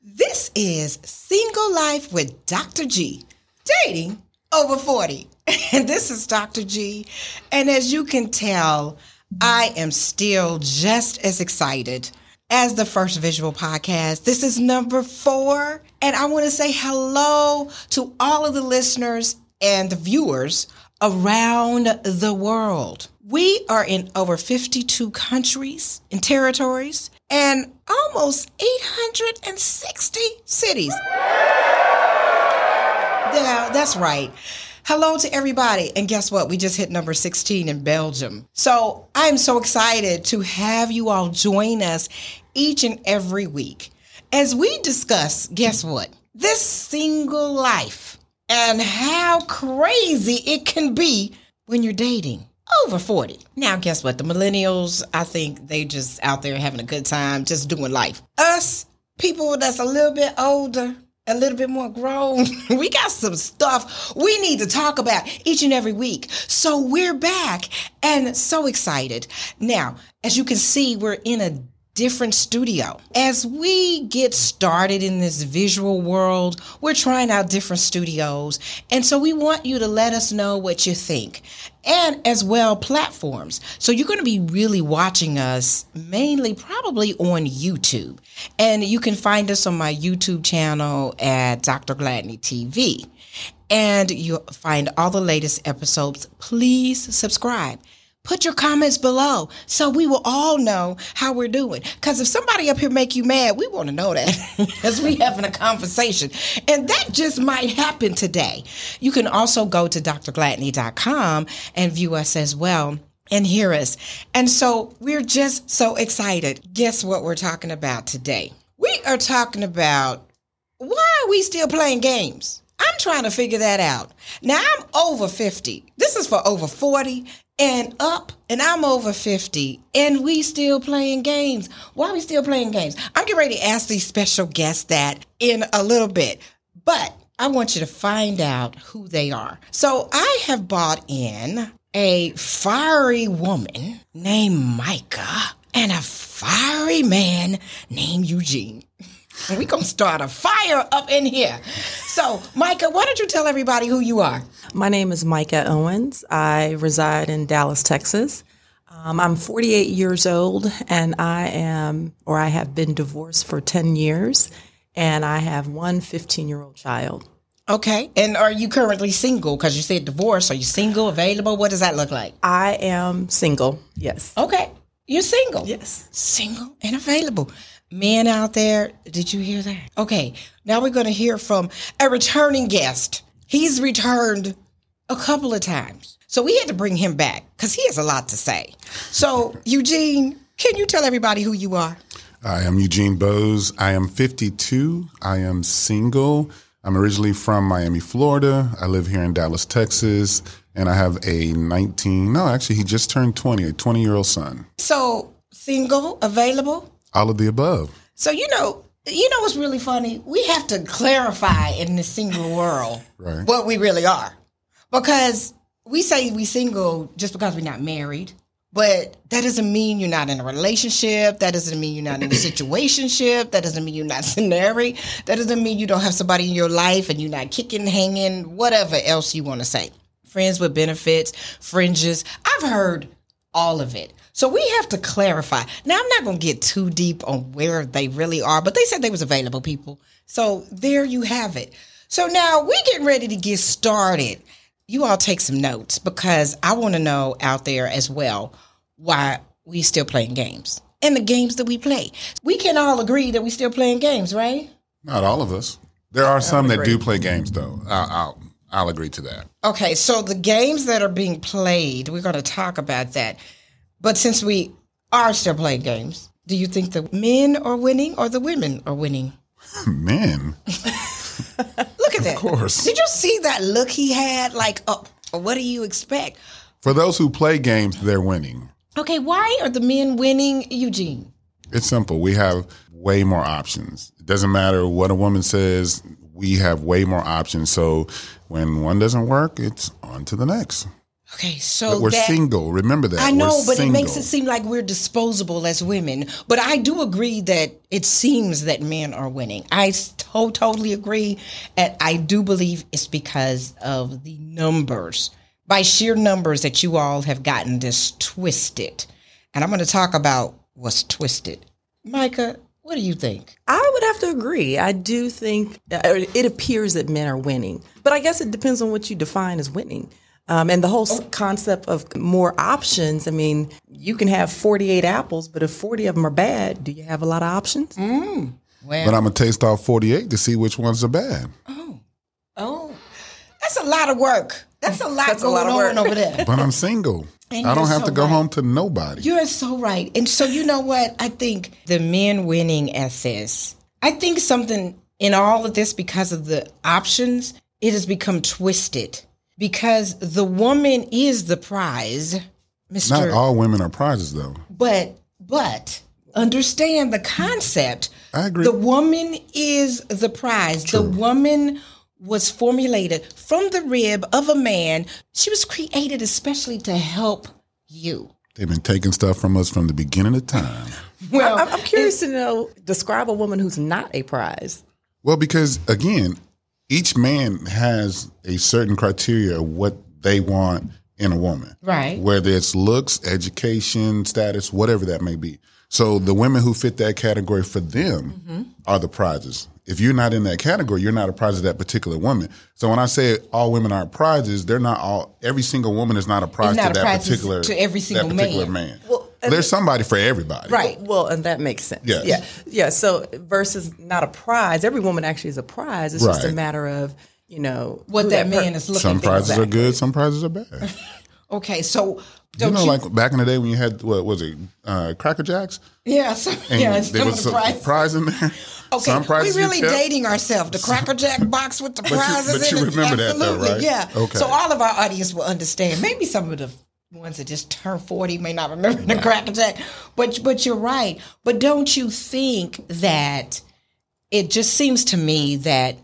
This is Single Life with Dr. G, dating over 40. And this is Dr. G. And as you can tell, I am still just as excited as the first visual podcast. This is number four. And I want to say hello to all of the listeners and the viewers around the world. We are in over 52 countries and territories and almost 860 cities. Yeah, that's right. Hello to everybody. And guess what? We just hit number 16 in Belgium. So I'm so excited to have you all join us each and every week as we discuss, guess what? This single life and how crazy it can be when you're dating over 40. Now, guess what? The millennials, I think they just out there having a good time, just doing life. Us, people that's a little bit older, a little bit more grown, we got some stuff we need to talk about each and every week. So we're back and so excited. Now, as you can see, we're in a different studio. As we get started in this visual world, we're trying out different studios. And so we want you to let us know what you think and as well platforms. So you're going to be really watching us mainly probably on YouTube. And you can find us on my YouTube channel at Dr. Gladney TV. And you'll find all the latest episodes. Please subscribe put your comments below so we will all know how we're doing. Because if somebody up here make you mad, we want to know that as we having a conversation. And that just might happen today. You can also go to drgladney.com and view us as well and hear us. And so we're just so excited. Guess what we're talking about today? We are talking about why are we still playing games? I'm trying to figure that out. Now I'm over 50. This is for over 40 and up, and I'm over 50, and we still playing games. Why are we still playing games? I'm getting ready to ask these special guests that in a little bit, but I want you to find out who they are. So I have bought in a fiery woman named Mica and a fiery man named Eugene. We gonna start a fire up in here. So, Mica, why don't you tell everybody who you are? My name is Mica Owens. I reside in Dallas, Texas. Um, I'm 48 years old, and I am, or I have been divorced for 10 years, and I have one 15 year old child. Okay. And are you currently single? Because you said divorce. Are you single, available? What does that look like? I am single, yes. Okay. You're single? Yes. Single and available men out there, did you hear that? Okay, now we're going to hear from a returning guest. He's returned a couple of times. So we had to bring him back because he has a lot to say. So, Eugene, can you tell everybody who you are? I am Eugene Boze. I am 52. I am single. I'm originally from Miami, Florida. I live here in Dallas, Texas. And I have a 19, no, actually, he just turned 20, a 20 year old son. So, single, available? All of the above. So you know, you know what's really funny? We have to clarify in this single world right. what we really are, because we say we single just because we're not married, but that doesn't mean you're not in a relationship. That doesn't mean you're not in a situationship. That doesn't mean you're not married. That doesn't mean you don't have somebody in your life and you're not kicking, hanging, whatever else you want to say. Friends with benefits, fringes. I've heard all of it. So we have to clarify. Now I'm not going to get too deep on where they really are, but they said they was available people. So there you have it. So now we're getting ready to get started. You all take some notes because I want to know out there as well why we still playing games and the games that we play. We can all agree that we still playing games, right? Not all of us. There are some that do play games, though. I'll, I'll, I'll agree to that. Okay, so the games that are being played, we're going to talk about that. But since we are still playing games, do you think the men are winning or the women are winning? Men. look at that. Of course. Did you see that look he had? Like, oh, what do you expect? For those who play games, they're winning. Okay, why are the men winning, Eugene? It's simple. We have way more options. It doesn't matter what a woman says, we have way more options. So when one doesn't work, it's on to the next. Okay, so But we're that, single. Remember that. I know, We're but it makes it seem like we're disposable as women. But I do agree that it seems that men are winning. I to- totally agree, and I do believe it's because of the numbers, by sheer numbers that you all have gotten this twisted. And I'm going to talk about what's twisted. Mica, what do you think? I would have to agree. I do think uh, it appears that men are winning, but I guess it depends on what you define as winning. Um, and the whole concept of more options. I mean, you can have 48 apples, but if 40 of them are bad, do you have a lot of options? Well, But I'm gonna taste all 48 to see which ones are bad. oh, oh, that's a lot of work. That's a lot That's a lot of work. on over there. But I'm single. And I don't have so to go right. home to nobody. You're so right. And so, you know what? I think the men winning SS, I think something in all of this because of the options, it has become twisted because the woman is the prize, Mr. Not all women are prizes though. But, but understand the concept. I agree. The woman is the prize. True. The woman was formulated from the rib of a man. She was created especially to help you. They've been taking stuff from us from the beginning of time. Well, I'm, I'm curious to know, describe a woman who's not a prize. Well, because again, each man has a certain criteria of what they want in a woman. Right. Whether it's looks, education, status, whatever that may be. So the women who fit that category for them Mm-hmm. are the prizes. If you're not in that category, you're not a prize of that particular woman. So when I say all women aren't prizes, they're not all. Every single woman is not a prize not to a that prize particular to every single that particular man. man. Well, There's somebody for everybody. right. Well, and that makes sense. Yes. Yeah. Yeah. So versus not a prize, every woman actually is a prize. It's just a matter of, you know, What who that per- man is looking for. Some for. prizes are good, some prizes are bad. Okay, so You don't know, you? like back in the day when you had what was it, uh, Cracker Jacks, yeah, so, and yeah, there was of the some prize. prize in there. Okay, some prizes we you really dating ourselves. The Cracker Jack box with the prizes but you in it. remember that though, Absolutely, right? Yeah. Okay. So all of our audience will understand. Maybe some of the ones that just turned forty may not remember the crack attack. But but you're right. But don't you think that it just seems to me that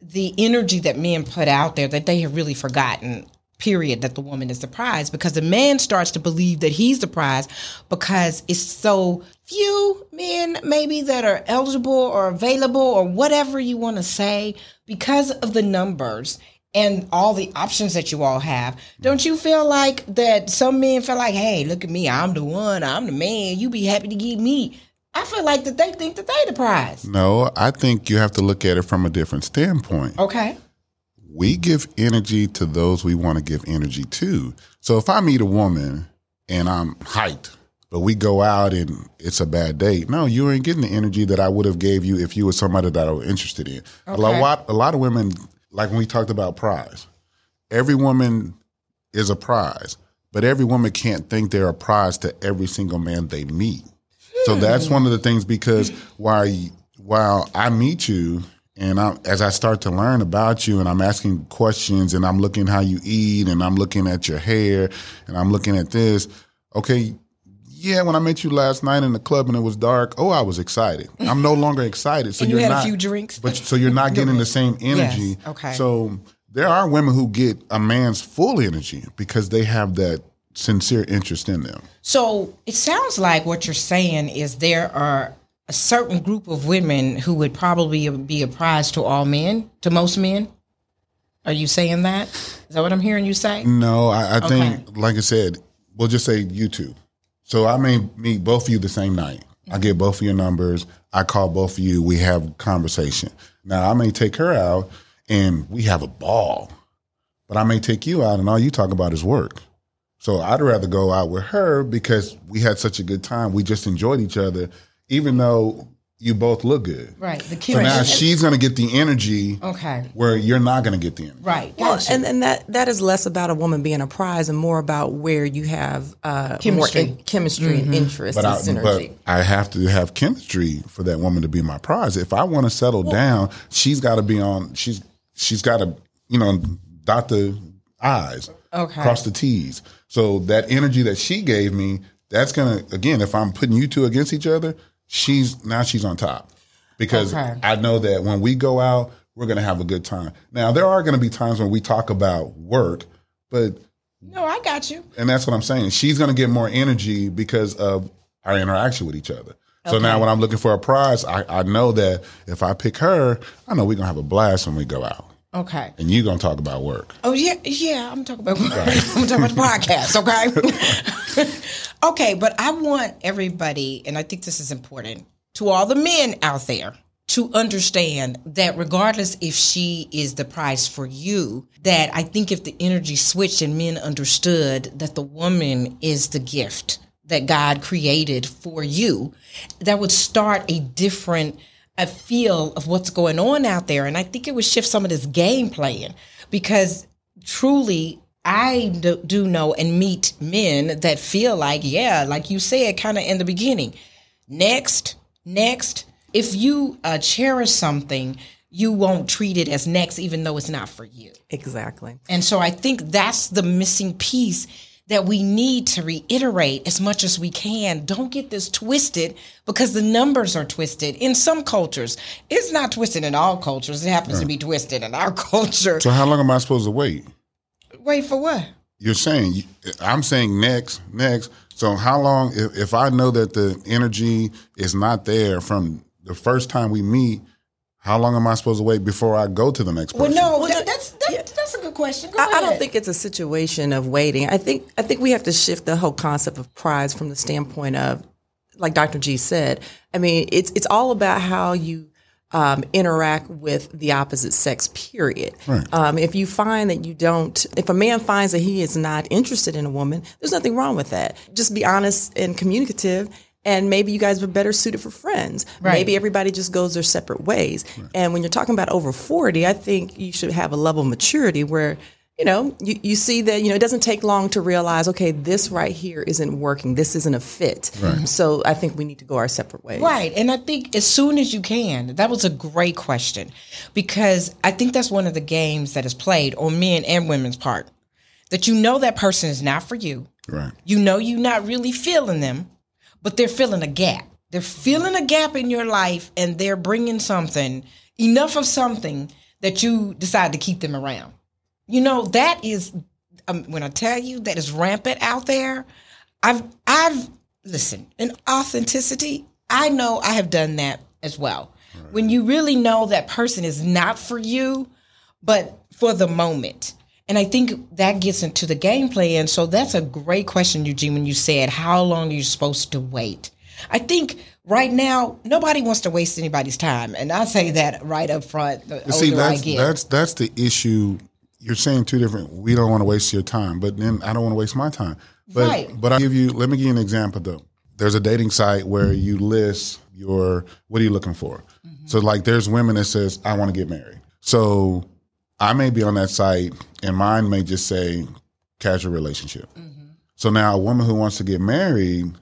the energy that men put out there that they have really forgotten period that the woman is the prize? Because the man starts to believe that he's the prize because it's so few men maybe that are eligible or available or whatever you want to say because of the numbers and all the options that you all have don't you feel like that some men feel like hey look at me i'm the one i'm the man you be happy to get me i feel like that they think that they the prize No, I think you have to look at it from a different standpoint. okay We give energy to those we want to give energy to. So if I meet a woman and I'm hyped, but we go out and it's a bad date, no, you ain't getting the energy that I would have gave you if you were somebody that I was interested in. A, lot, a lot of women, like when we talked about prize, every woman is a prize, but every woman can't think they're a prize to every single man they meet. So hmm. that's one of the things because while while I meet you and I, as I start to learn about you and I'm asking questions and I'm looking how you eat and I'm looking at your hair and I'm looking at this, okay, yeah, when I met you last night in the club and it was dark, oh, I was excited. I'm no longer excited. So you you're had a not, few drinks. but so you're not getting the same energy. Yes, okay. So there are women who get a man's full energy because they have that sincere interest in them. So it sounds like what you're saying is there are a certain group of women who would probably be a prize to all men, to most men. Are you saying that? Is that what I'm hearing you say? No, I, I think, like I said, we'll just say you two. So I may meet both of you the same night. I get both of your numbers. I call both of you. We have conversation. Now I may take her out and we have a ball, but I may take you out and all you talk about is work. So I'd rather go out with her because we had such a good time. We just enjoyed each other, even though you both look good. Right. The key. So now she's going to get the energy okay. where you're not going to get the energy. Right. Well, Gotcha. and, and that that is less about a woman being a prize and more about where you have uh, Chemistry. more in, chemistry and interest But and I, but. I have to have chemistry for that woman to be my prize. If I want to settle down, she's got to be on. She's she's got to you know dot the i's, Okay. cross the t's. So that energy that she gave me, that's gonna again. If I'm putting you two against each other, she's now she's on top because Okay. I know that when we go out, we're gonna have a good time. Now there are gonna be times when we talk about work, but No, I got you. And that's what I'm saying. She's going to get more energy because of our interaction with each other. So now when I'm looking for a prize, I, I know that if I pick her, I know we're going to have a blast when we go out. Okay. And you're going to talk about work. Oh yeah, yeah. I'm talking about work I'm talking about the podcast. Okay. okay, but I want everybody, and I think this is important to all the men out there to understand that regardless if she is the prize for you, that I think if the energy switched and men understood that the woman is the gift that God created for you, that would start a different a feel of what's going on out there. And I think it would shift some of this game playing because truly I do, know and meet men that feel like, yeah, like you said, kind of in the beginning, next, next. If you uh, cherish something, you won't treat it as next, even though it's not for you. Exactly. And so I think that's the missing piece that we need to reiterate as much as we can. Don't get this twisted because the numbers are twisted in some cultures. It's not twisted in all cultures. It happens to be twisted in our culture. So how long am I supposed to wait? Wait for what? You're saying, I'm saying next, next. So how long, if, if I know that the energy is not there from the first time we meet, how long am I supposed to wait before I go to the next person? Well, no, that, that's that, that's a good question. Go I, ahead. I don't think it's a situation of waiting. I think I think we have to shift the whole concept of prize from the standpoint of, like Dr. G said. I mean, it's it's all about how you um, interact with the opposite sex. Period. Right. Um, if you find that you don't, if a man finds that he is not interested in a woman, there's nothing wrong with that. Just be honest and communicative. And maybe you guys were better suited for friends. Right. Maybe everybody just goes their separate ways. And when you're talking about over 40, I think you should have a level of maturity where you know, you, you see that, you know, it doesn't take long to realize, okay, this right here isn't working. This isn't a fit. So I think we need to go our separate ways. Right. And I think as soon as you can, that was a great question because I think that's one of the games that is played on men and women's part. That you know that person is not for you. Right. You know you're not really feeling them, but they're filling a gap. They're filling a gap in your life and they're bringing something, enough of something that you decide to keep them around. You know, that is, um, when I tell you that is rampant out there, I've, I've, listen, in authenticity, I know I have done that as well. When you really know that person is not for you, but for the moment. And I think that gets into the gameplay. And so that's a great question, Eugene, when you said, how long are you supposed to wait? I think right now, nobody wants to waste anybody's time. And I say that right up front. See, that's that's that's the issue. You're saying two different. We don't want to waste your time, but then I don't want to waste my time. But Right. but I give you. Let me give you an example though. There's a dating site where you list your what are you looking for. Mm-hmm. So like, there's women that says I want to get married. So I may be on that site, and mine may just say casual relationship. So now a woman who wants to get married,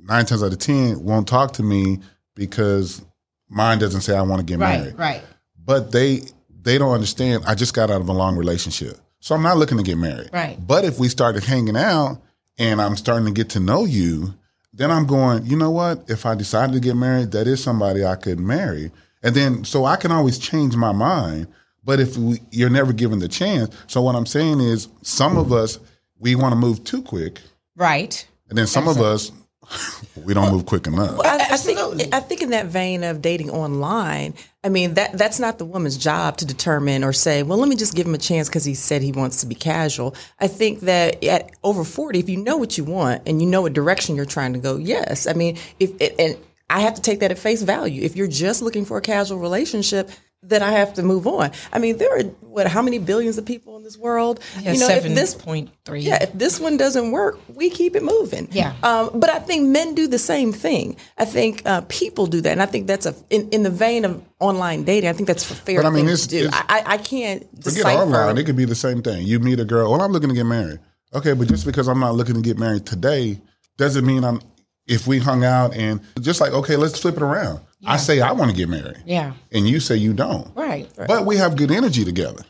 nine times out of ten, won't talk to me because mine doesn't say I want to get married right, right. but they they don't understand i just got out of a long relationship so i'm not looking to get married Right. but if we started hanging out and i'm starting to get to know you then i'm going you know what if i decided to get married that is somebody i could marry and then so i can always change my mind but if we, you're never given the chance so what i'm saying is some of us we want to move too quick Right. and then some of us we don't move quick enough I, I Absolutely. think I think in that vein of dating online, I mean that that's not the woman's job to determine or say, well, let me just give him a chance because he said he wants to be casual. I think that at over forty, if you know what you want and you know what direction you're trying to go, yes. I mean, if and I have to take that at face value. If you're just looking for a casual relationship, then I have to move on. I mean, there are what how many billions of people in this world? Yeah, you know, if this point three. yeah, if this one doesn't work, we keep it moving. Yeah. Um, but I think men do the same thing. I think uh, people do that, and I think that's a in, in the vein of online dating. I think that's a fair But I mean, thing it's- to do. it's- I, I- I can't Forget decipher. online. It could be the same thing. You meet a girl. Well, I'm looking to get married. Okay, but just because I'm not looking to get married today doesn't mean I'm. If we hung out and just like okay, let's flip it around. I say I want to get married, Yeah. and you say you don't. Right. But we have good energy together.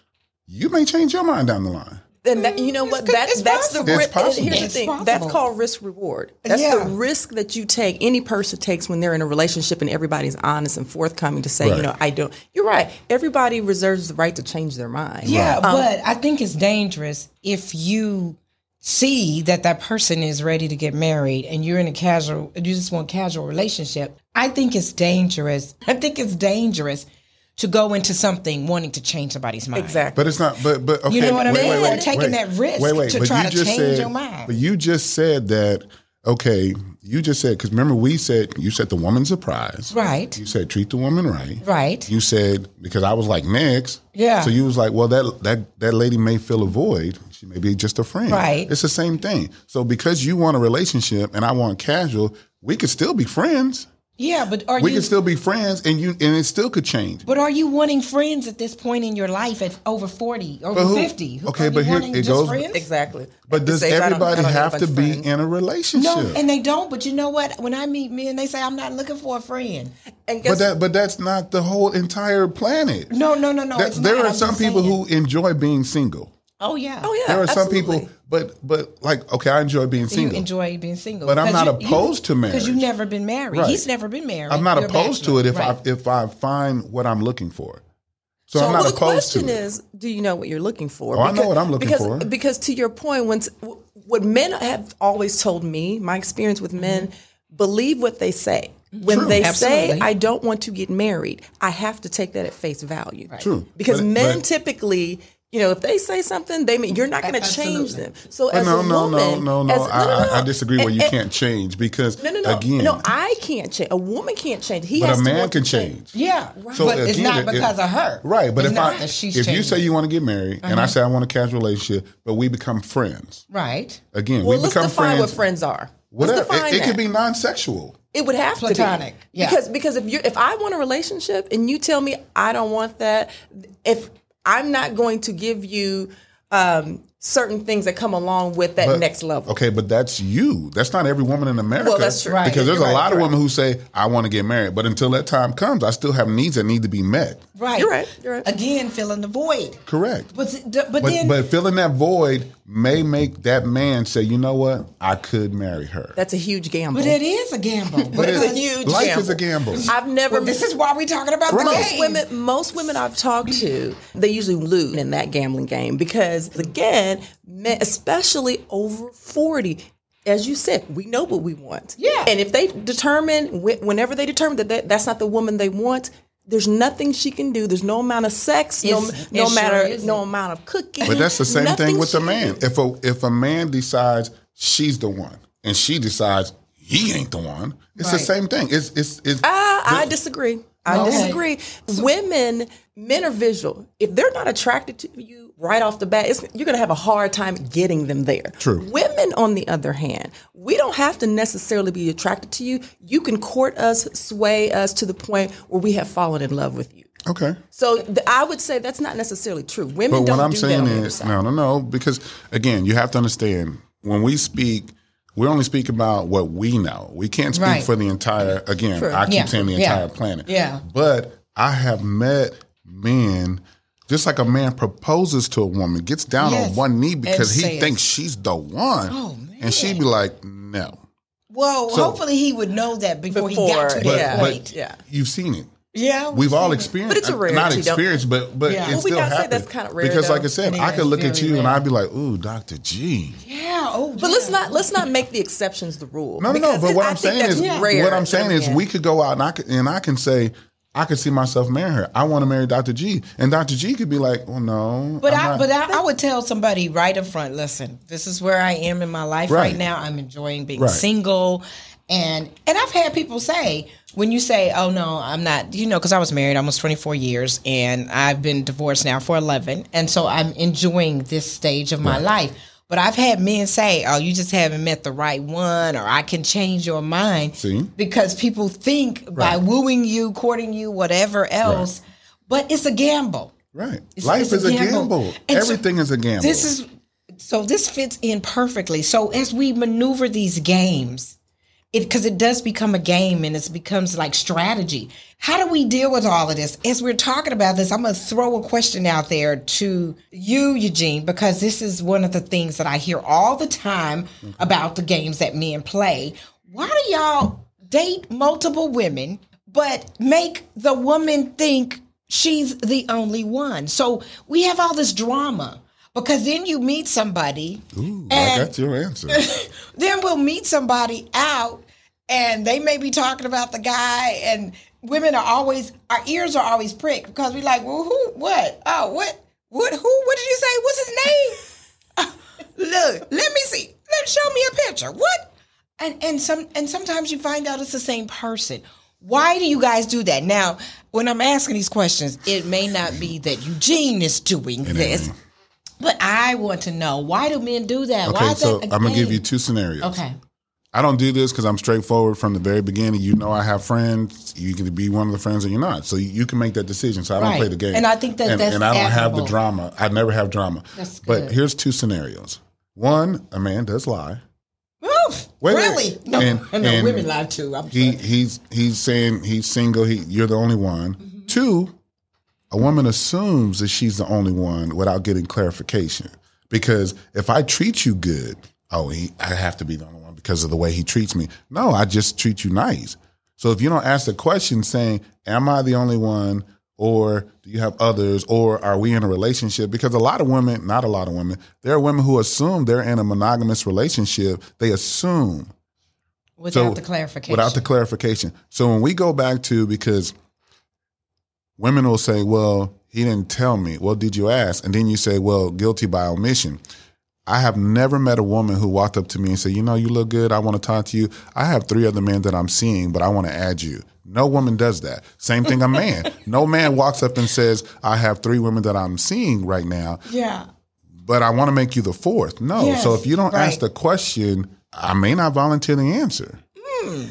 You may change your mind down the line. And that, you know what? It's- That, it's that's the possible. ri- It's possible. Here's the thing. possible. That's called risk reward. That's Yeah. the risk that you take. Any person takes when they're in a relationship and everybody's honest and forthcoming to say, Right. you know, I don't. You're right. Everybody reserves the right to change their mind. Yeah, Um, but I think it's dangerous if you see that that person is ready to get married and you're in a casual you just want casual relationship i think it's dangerous i think it's dangerous to go into something wanting to change somebody's mind Exactly. But it's not. But but okay. You know what I mean? Wait, wait, Taking wait. that risk Wait, wait. to try to change said, your mind. But you just said that. Okay, you just said because remember we said you said the woman's a prize. right You said treat the woman right. right You said because I was like next. Yeah. So you was like, well, that that that lady may fill a void. She may be just a friend. Right. It's the same thing. So because you want a relationship and I want casual, we could still be friends. Yeah but are We you could still be friends, and you and it still could change. but are you wanting friends at this point in your life at over 40 over 50 okay, Are but you here it goes- friends? Exactly. But At this does I don't- I everybody don't have to be friends. in a relationship? no and they don't but you know what when i meet men they say i'm not looking for a friend And guess But that but that's not the whole entire planet. no no no no There- it's there not. are I'm some people saying. who enjoy being single. Oh yeah oh yeah, There are some people, but but like okay, I enjoy being single. you enjoy being single But I'm Because not you- opposed to marriage because you've never been married Right. he's never been married I'm not You're a opposed to it if Right. I if I find what I'm looking for. So, So I'm not well, the opposed to question it. is, do you know what you're looking for? Oh, I know what I'm looking because, for. Because to your point, when what men have always told me, my experience with men, mm-hmm. believe what they say. When True. they Absolutely. say, "I don't want to get married," I have to take that at face value. True. Because But- men but- typically. You know, if they say something, they mean you're not going to change them. So as no, a no, woman, no, no, no, as- I, I, I disagree where And- you and- can't change because No, no, no, again, no. I can't change. A woman can't change. He but has a man to can change. yeah right. So but it's again, not it- because of her Right, but It's if not I that she's if you say you want to get married and I uh-huh. say I want a casual relationship, but we become friends. right Again, Well, we let's become define friends. what friends are. Whatever. Let's define It, it could be non-sexual. It would have Platonic, to be yeah. because because if you if I want a relationship and you tell me I don't want that, if I'm not going to give you um, certain things that come along with that But- next level. Okay, but that's you. That's not every woman in America. Well, that's. Right. Because there's You're a right, lot of you're women who say, I want to get married. But until that time comes, I still have needs that need to be met. Right You're right. You're right. again filling the void Correct. but but, But, then but filling that void may make that man say, you know what? I could marry her. That's a huge gamble. but it is a gamble But it's a huge gamble. life gamble. is a gamble. I've never. well, this is why we're talking about the most games. women most women I've talked to, they usually lose in that gambling game because again, men, especially over 40, as you said, we know what we want. Yeah. And if they determine whenever they determine that that- that's not the woman they want, there's nothing she can do. There's no amount of sex, no, It's- no it sure matter isn't. no amount of cooking. But that's the same thing with a man. If a if a man decides she's the one and she decides he ain't the one, it's the same thing. It's it's it's Ah, I disagree. I Okay. disagree. Women, men are visual. If they're not attracted to you right off the bat, it's, you're going to have a hard time getting them there. True. Women, on the other hand, we don't have to necessarily be attracted to you. You can court us, sway us to the point where we have fallen in love with you. okay. So th- I would say that's not necessarily true. Women But don't what I'm do saying is, no, no, no, because again, you have to understand when we speak, we only speak about what we know. We can't speak Right. for the entire. Again, I keep Yeah. saying the Yeah. entire planet. Yeah. But I have met men. Just like a man proposes to a woman, gets down Yes. on one knee because And he says- thinks she's the one, Oh, and she'd be like, "No." well So- hopefully he would know that before, he got to that But, Yeah. point Yeah. you've seen it. yeah We've all seen it. experienced, But it's a rarity, not don't- experienced, but but Yeah. it Well, we still gotta say happens. that's kinda rare, because, like I said, It I could look at very you and. I'd be like, "Ooh, Doctor G." yeah oh But let's not let's not make the exceptions the rule. No, no, no. Because But what I I'm think saying that's is, rare what I'm saying is, we could go out and I could, and I can say, I could see myself marrying her. I want to marry Dr. G, and Dr. G could be like, "Well, no." But I'm I, not- but I, I would tell somebody right up front. Listen, this is where I am in my life right, Right. now. I'm enjoying being Right. single, and and I've had people say when you say, "Oh no, I'm not," you know, because I was married almost 24 years, and I've been divorced now for 11, and so I'm enjoying this stage of my life. But I've had men say, "Oh, you just haven't met the right one," or "I can change your mind," See? because people think by wooing you, courting you, whatever else. But it's a gamble. right. It's- Life it's is a gamble. So Everything is a gamble. This is so this fits in perfectly. So as we maneuver these games, it because it does become a game and it becomes like strategy. How do we deal with all of this? As we're talking about this, I'm gonna throw a question out there to you, Eugene, because this is one of the things that I hear all the time mm-hmm. about the games that men play. Why do y'all date multiple women, but make the woman think she's the only one? So we have all this drama. Because then you meet somebody, Ooh, I got your answer. then we'll meet somebody out, and they may be talking about the guy, and women are always our ears are always pricked because we're like, well, who, what, oh, what, what, who, what did you say? What's his name? Uh, look, let me see. Let show me a picture. What? And and some and sometimes you find out it's the same person. Why do you guys do that? Now, when I'm asking these questions, it may not be that Eugene is doing this, but I want to know why do men do that? why Okay, so that I'm gonna give you two scenarios. Okay. I don't do this because I'm straightforward from the very beginning. You know, I have friends. You can be one of the friends or you're not. So you, can make that decision. So I don't Right. play the game. And I think that and, that's and I don't have the drama. I never have drama. That's But here's two scenarios. One, a man does lie. Oof, Wait, wait. really? No, And- no, and women lie too. I'm He sorry. he's he's saying he's single. He you're the only one. Mm-hmm. Two, a woman assumes that she's the only one without getting clarification. Because if I treat you good, oh, he, I have to be the only one because of the way he treats me. No, I just treat you nice. So if you don't ask the question saying, "Am I the only one?" or do you have others or are we in a relationship because a lot of women not a lot of women there are women who assume they're in a monogamous relationship they assume without the clarification. Without the clarification. So when we go back to because women will say, "Well, he didn't tell me." Well, did you ask? And then you say, "Well, guilty by omission." I have never met a woman who walked up to me and said, "You know, you look good. I want to talk to you. I have three other men that I'm seeing, but I want to add you." No woman does that. Same thing a man. no man walks up and says, "I have three women that I'm seeing right now, yeah. but I want to make you the fourth. No. Yes, so if you don't ask the question, I may not volunteer the answer. Hmm.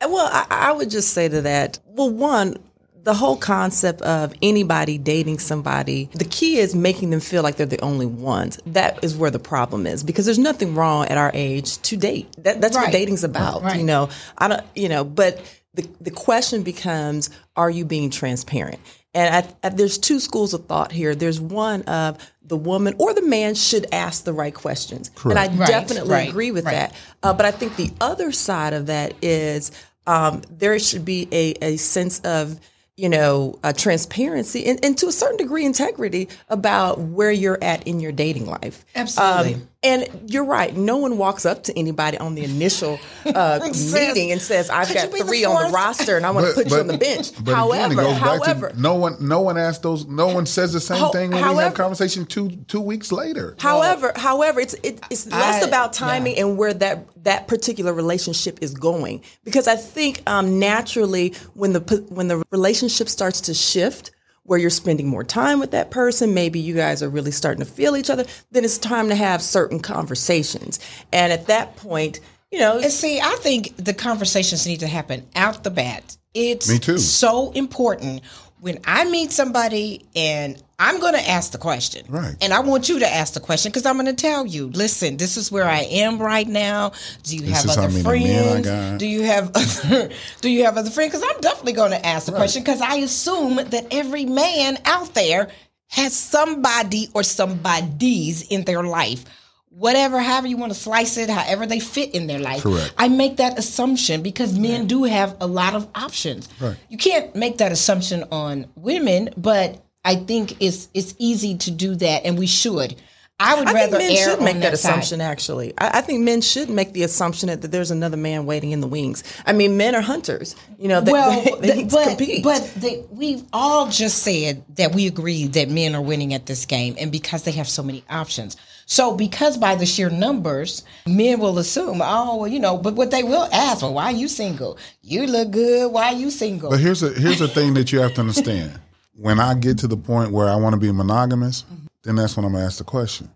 Well, I, I would just say to that, well, one, the whole concept of anybody dating somebody, the key is making them feel like they're the only ones. That is where the problem is because there's nothing wrong at our age to date. That, that's Right. what dating's about, Right. you know. I don't, you know, but the the question becomes, are you being transparent? And I, I, there's two schools of thought here. There's one of the woman or the man should ask the right questions, and I Right, definitely right, agree with right. that. Uh, but I think the other side of that is um, there should be a, a sense of you know uh, transparency and, and to a certain degree integrity about where you're at in your dating life. Absolutely. Um, and you're right. No one walks up to anybody on the initial uh, meeting and says, "I've "Could got you be the three on the roster, and I want to put you on the bench." But however, again, it goes however, back to no one. No one asks those. No one says the same Ho- thing when we have conversation two two weeks later. However, however, it's it, it's less I- about timing and where that that particular relationship is going because I think um, naturally when the p- when the relationship starts to shift where you're spending more time with that person, maybe you guys are really starting to feel each other, then it's time to have certain conversations. And at that point, you know, And see, I think the conversations need to happen out the bat. It's Me too. so important when I meet somebody and I'm going to ask the question. Right. And I want you to ask the question because I'm going to tell you, listen, this is where I am right now. Do you This have other many men I friends? Do you have other, do you have other friends? Because I'm definitely going to ask the question because I assume that every man out there has somebody or somebodies in their life. Whatever, however you want to slice it, however they fit in their life. Correct. I make that assumption because men do have a lot of options. Right. You can't make that assumption on women, but I think it's it's easy to do that, and we should. I would I think rather men err should make on that, that, assumption. Actually, I, I think men should make the assumption that, that there's another man waiting in the wings. I mean, men are hunters. You know, they, Well, they, th- need but compete. but they, we've all just said that we agree that men are winning at this game, and because they have so many options. So, because by the sheer numbers, men will assume, oh, well, you know, but what they will ask, well, why are you single? You look good. Why are you single? But here's a here's a thing that you have to understand. When I get to the point where I want to be monogamous, mm-hmm. then that's when I'm gonna ask the question.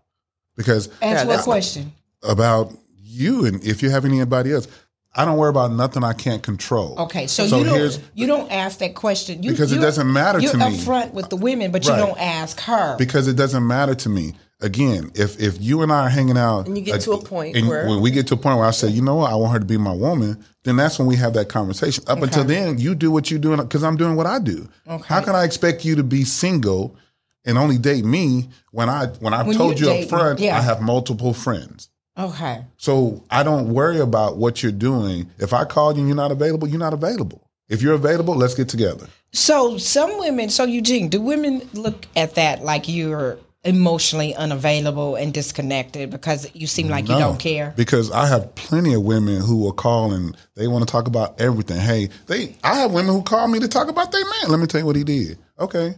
Because Ask Yeah, what that's- question? about you and if you have anybody else, I don't worry about nothing I can't control. Okay, so, So you here's- don't you don't ask that question you, Because it you're- doesn't matter to you're me. upfront with the women, but Right. you don't ask her. because it doesn't matter to me. Again, if if you and I are hanging out, And you get to a point and where- when we get to a point where I say, you know what, I want her to be my woman, then that's when we have that conversation. Up until then, you do what you're doing because I'm doing what I do. Okay. How can I expect you to be single and only date me when I when I've When told you you're up front yeah. I have multiple friends. okay. So I don't worry about what you're doing. If I call you and you're not available, you're not available. If you're available, let's get together. So some women, so Eugene, do women look at that like you're emotionally unavailable and disconnected because you seem like you don't care. Because I have plenty of women who will call and they want to talk about everything. Hey, they I have women who call me to talk about their man. Let me tell you what he did. Okay.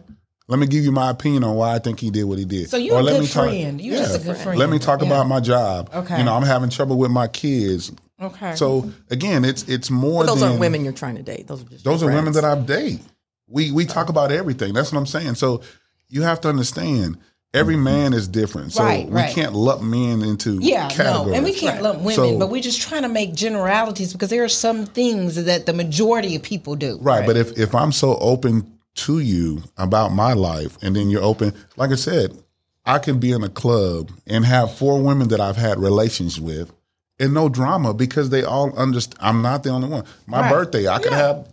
Let me give you my opinion on why I think he did what he did. So you're a let good me talk- friend. You're just a good friend. Let me talk Yeah. about my job. Okay. You know, I'm having trouble with my kids. Okay. So again, it's it's more Those than aren't women you're trying to date. Those are just those are your women that I date. We we talk about everything. That's what I'm saying. So you have to understand every mm-hmm. man is different. So Right, we right. can't lump men into Yeah, categories. no, and we can't lump women, So- but we're just trying to make generalities because there are some things that the majority of people do. Right, but if if I'm so open to you about my life, and then you're open, like I said, I can be in a club and have four women that I've had relations with, and no drama because they all understand. I'm not the only one. My Right. birthday, I could Yeah. have.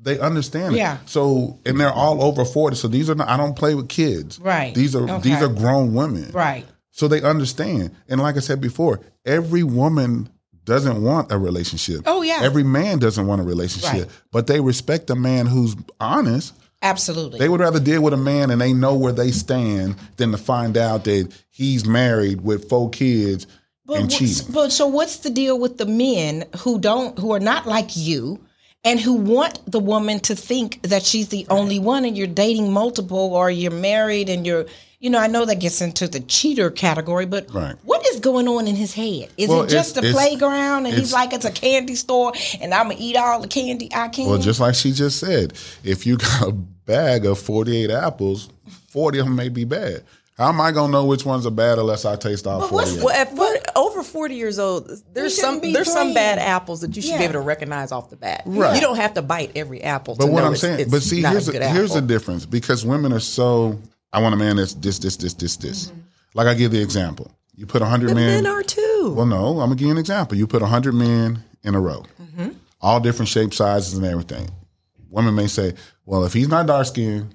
They understand it. Yeah. So and they're all over forty. So these are not. I don't play with kids. Right. These are Okay. these are grown women. Right. So they understand. And like I said before, every woman doesn't want a relationship. Oh, yeah. Every man doesn't want a relationship. Right. But they respect a man who's honest. Absolutely. They would rather deal with a man and they know where they stand than to find out that he's married with four kids and what's- cheating. But so what's the deal with the men who don't who are not like you and who want the woman to think that she's the only one and you're dating multiple or you're married and you're you know, I know that gets into the cheater category, but Right. what is going on in his head? Is Well, it just it's- a it's- playground and he's like it's a candy store and I'm gonna eat all the candy I can? Well, just like she just said, if you got a bag of 48 apples, 40 of them may be bad. How am I going to know which ones are bad unless I taste all But what's- 48? Well, at 40, over forty years old, there's some be there's some bad apples that you should Yeah. be able to recognize off the bat. Right. You don't have to bite every apple. But to what know I'm it's- saying, it's but see, here's a a, here's the difference because women are so. I want a man that's this, this, this, this, this. Like I give the example. You put hundred men. Men are too. well, no, I'm gonna give you an example. You put hundred men in a row, Mm-hmm. all different shapes, sizes, and everything. Women may say, "Well, if he's not dark skinned,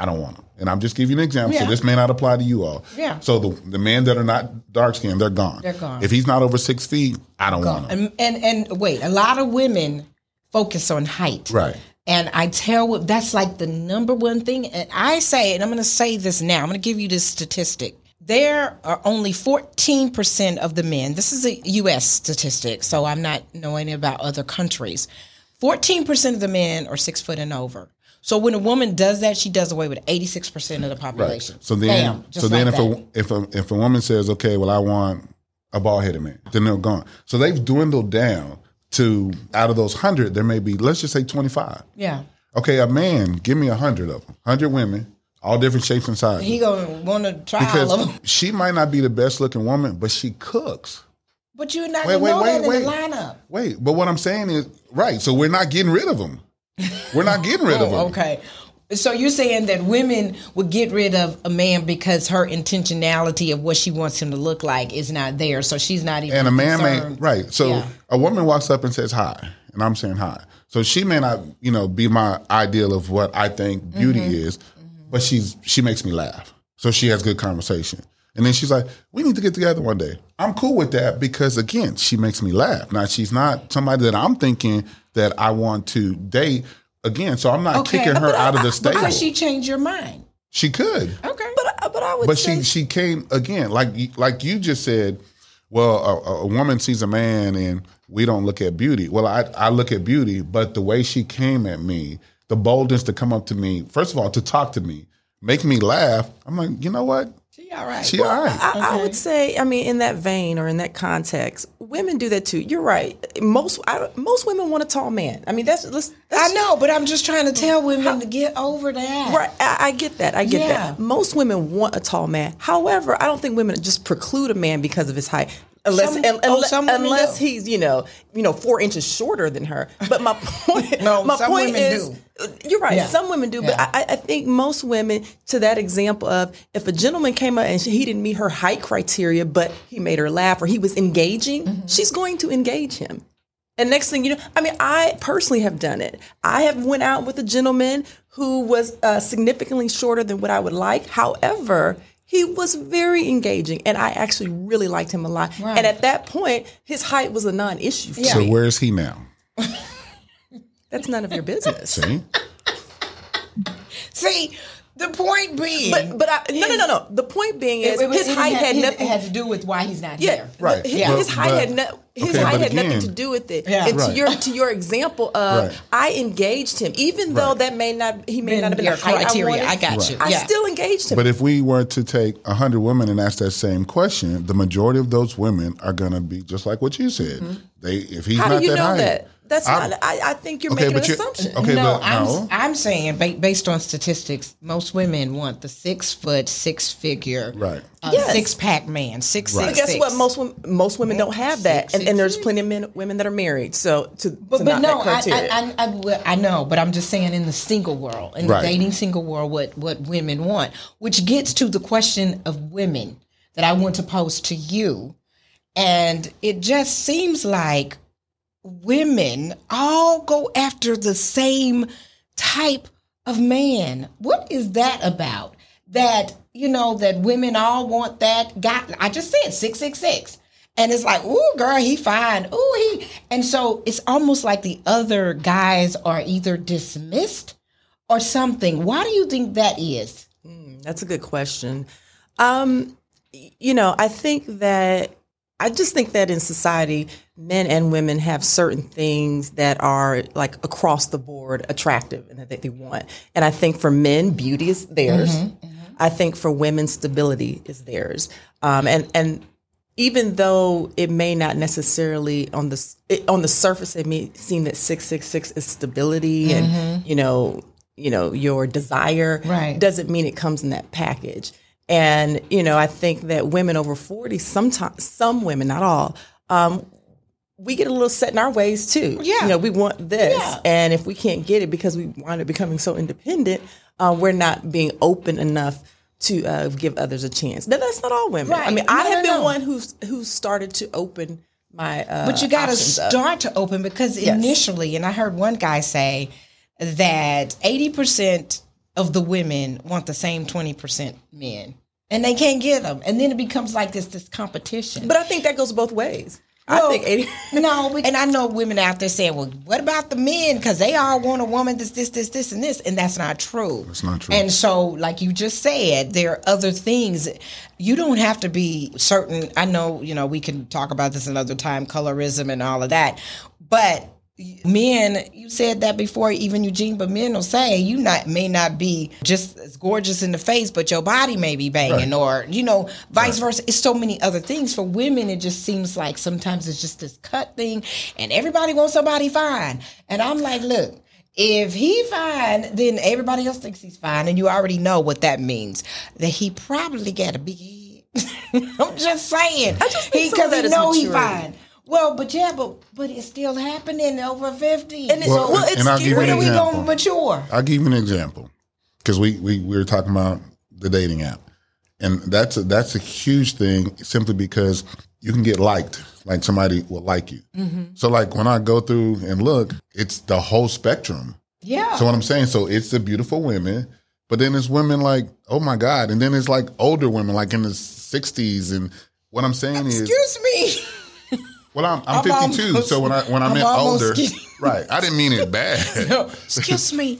I don't want him." And I'm just giving you an example. Yeah. So this may not apply to you all. Yeah. So the the men that are not dark skinned, they're gone. They're gone. If he's not over six feet, I don't want him. and, and and wait, a lot of women focus on height. Right. And I tell that's like the number one thing. And I say, and I'm going to say this now. I'm going to give you this statistic. There are only 14% of the men. This is a U.S. statistic, so I'm not knowing about other countries. 14% of the men are six foot and over. So when a woman does that, she does away with 86% of the population. Right. So then, Bam, so then, like if a if a if a woman says, "Okay, well, I want a bald headed man," then they're gone. So they've dwindled down to out of those hundred, there may be let's just say twenty five. yeah, Okay, a man, give me a hundred of them, hundred women, all different shapes and sizes. he gonna want to try all of them. she might not be the best looking woman, but she cooks. But you're not Wait, wait, know wait, that in wait. the lineup. Wait, but what I'm saying is right. So we're not getting rid of them. We're not getting rid of them. Oh, okay. So you're saying that women would get rid of a man because her intentionality of what she wants him to look like is not there. So she's not even And a man may right. So Yeah. a woman walks up and says hi, and I'm saying hi. So she may not, you know, be my ideal of what I think beauty Mm-hmm. is, but she's she makes me laugh. So she has good conversation. And then she's like, "We need to get together one day." I'm cool with that because again, she makes me laugh. Now she's not somebody that I'm thinking that I want to date again. So I'm not Okay, kicking but her I- out of the stable. because she changed your mind. she could. Okay. But uh, but I would But say she she came again, like you- like you just said. Well, a, a woman sees a man, and we don't look at beauty. Well, I I look at beauty, but the way she came at me, the boldness to come up to me, first of all, to talk to me, make me laugh. I'm like, you know what? She all right. She all right. I, I would say, I mean, in that vein or in that context, women do that too. You're right. Most I, most women want a tall man. I mean, that's, that's, that's I know, but I'm just trying to tell women to get over that. Right, I, I get that. I get Yeah. that. Most women want a tall man. However, I don't think women just preclude a man because of his height, unless Some- un- oh, unless, some women unless do. he's you know you know four inches shorter than her. But my point, No, my some point women is, do. you're right. Yeah. Some women do, but I, I think most women, to that example of if a gentleman came up and he didn't meet her height criteria, but he made her laugh or he was engaging, Mm-hmm. she's going to engage him. And next thing you know, I mean, I personally have done it. I have went out with a gentleman who was uh, significantly shorter than what I would like. However, he was very engaging, and I actually really liked him a lot. And at that point, his height was a non-issue for So where is he now? That's none of your business. See, See, The point being, But but I, no no no no. The point being is It- it- his it height had it nothing. had to do with why he's not Yeah, here. Right. His, Yeah. his But- height had but- no, his okay, height but had nothing to do with it. Yeah. And to your to your example of Right. I engaged him, even though Right. that may not he may Been not have been your the height criteria. I wanted. I got you. I Yeah. still engaged him. But if we were to take 100 women and ask that same question, the majority of those women are going to be just like what you said. They if he's Mm-hmm. How not do you that know high, that? That's I- not. I, I think you're Okay, making but an assumption. okay, no, but I'm no. I'm saying ba- based on statistics, most women want the six foot, six figure, Right. uh, Yes. six pack man, six Right. But guess six. what? Most women, most women don't have that, Six, and, and there's plenty of men, women that are married. So to, But, to but not no, that I, criteria. I, I, I, I know, but I'm just saying in the single world, in Right. the dating single world, what, what women want, which gets to the question of women that I want to pose to you. And it just seems like women all go after the same type of man. What is that about? That, you know, that women all want that guy. I just said 666. And it's like, ooh, girl, he fine. Ooh, he. And so it's almost like the other guys are either dismissed or something. Why do you think that is? That's a good question. Um, you know, I think that I just think that in society, men and women have certain things that are like across the board attractive and that they want. And I think for men, beauty is theirs. Mm-hmm, mm-hmm. I think for women, stability is theirs. Um, and and even though it may not necessarily on the it, on the surface it may seem that 666 is stability and mm-hmm. you know you know your desire Right. doesn't mean it comes in that package and you know i think that women over 40 sometimes some women not all um, we get a little set in our ways too Yeah. you know we want this Yeah. and if we can't get it because we wind up becoming so independent uh, we're not being open enough to uh, give others a chance. Now that's not all women. I Right. mean, I have no, been no. one who's who's started to open my. Uh, But you got to options up. start to open because Yes. initially, and I heard one guy say that 80% of the women want the same 20% men and they can't get them. And then it becomes like this this competition. But I think that goes both ways. Well, I think eighty. no, but- and I know women out there saying, "Well, what about the men? Because they all want a woman this, this, this, this, and this," and that's not true. That's not true. And so, like you just said, there are other things. You don't have to be certain. I know, you know, we can talk about this another time, colorism and all of that, but men you said that before even eugene but men will say you not may not be just as gorgeous in the face but your body may be banging or you know vice versa. It's so many other things. For women it just seems like sometimes it's just this cut thing and everybody wants somebody fine. And i'm like look if he fine then everybody else thinks he's fine. And you already know what that means. That he probably got a big head. I'm just saying. I just think he some he is know he fine well, but yeah, but but it's still happening over fifty. And it- Well, well, it's and I'll give you when an are we example. going to mature? I'll give you an example because we, we we were talking about the dating app, and that's a, that's a huge thing simply because you can get liked, like somebody will like you. Mm-hmm. So like when I go through and look, it's the whole spectrum. Yeah. So what I'm saying, so it's the beautiful women, but then it's women like, oh my god, and then it's like older women, like in the 60s, and what I'm saying is, Excuse me. well, I'm, I'm, I'm 52, almost- so when I when I I'm meant older, getting- right? I didn't mean it bad. Excuse me.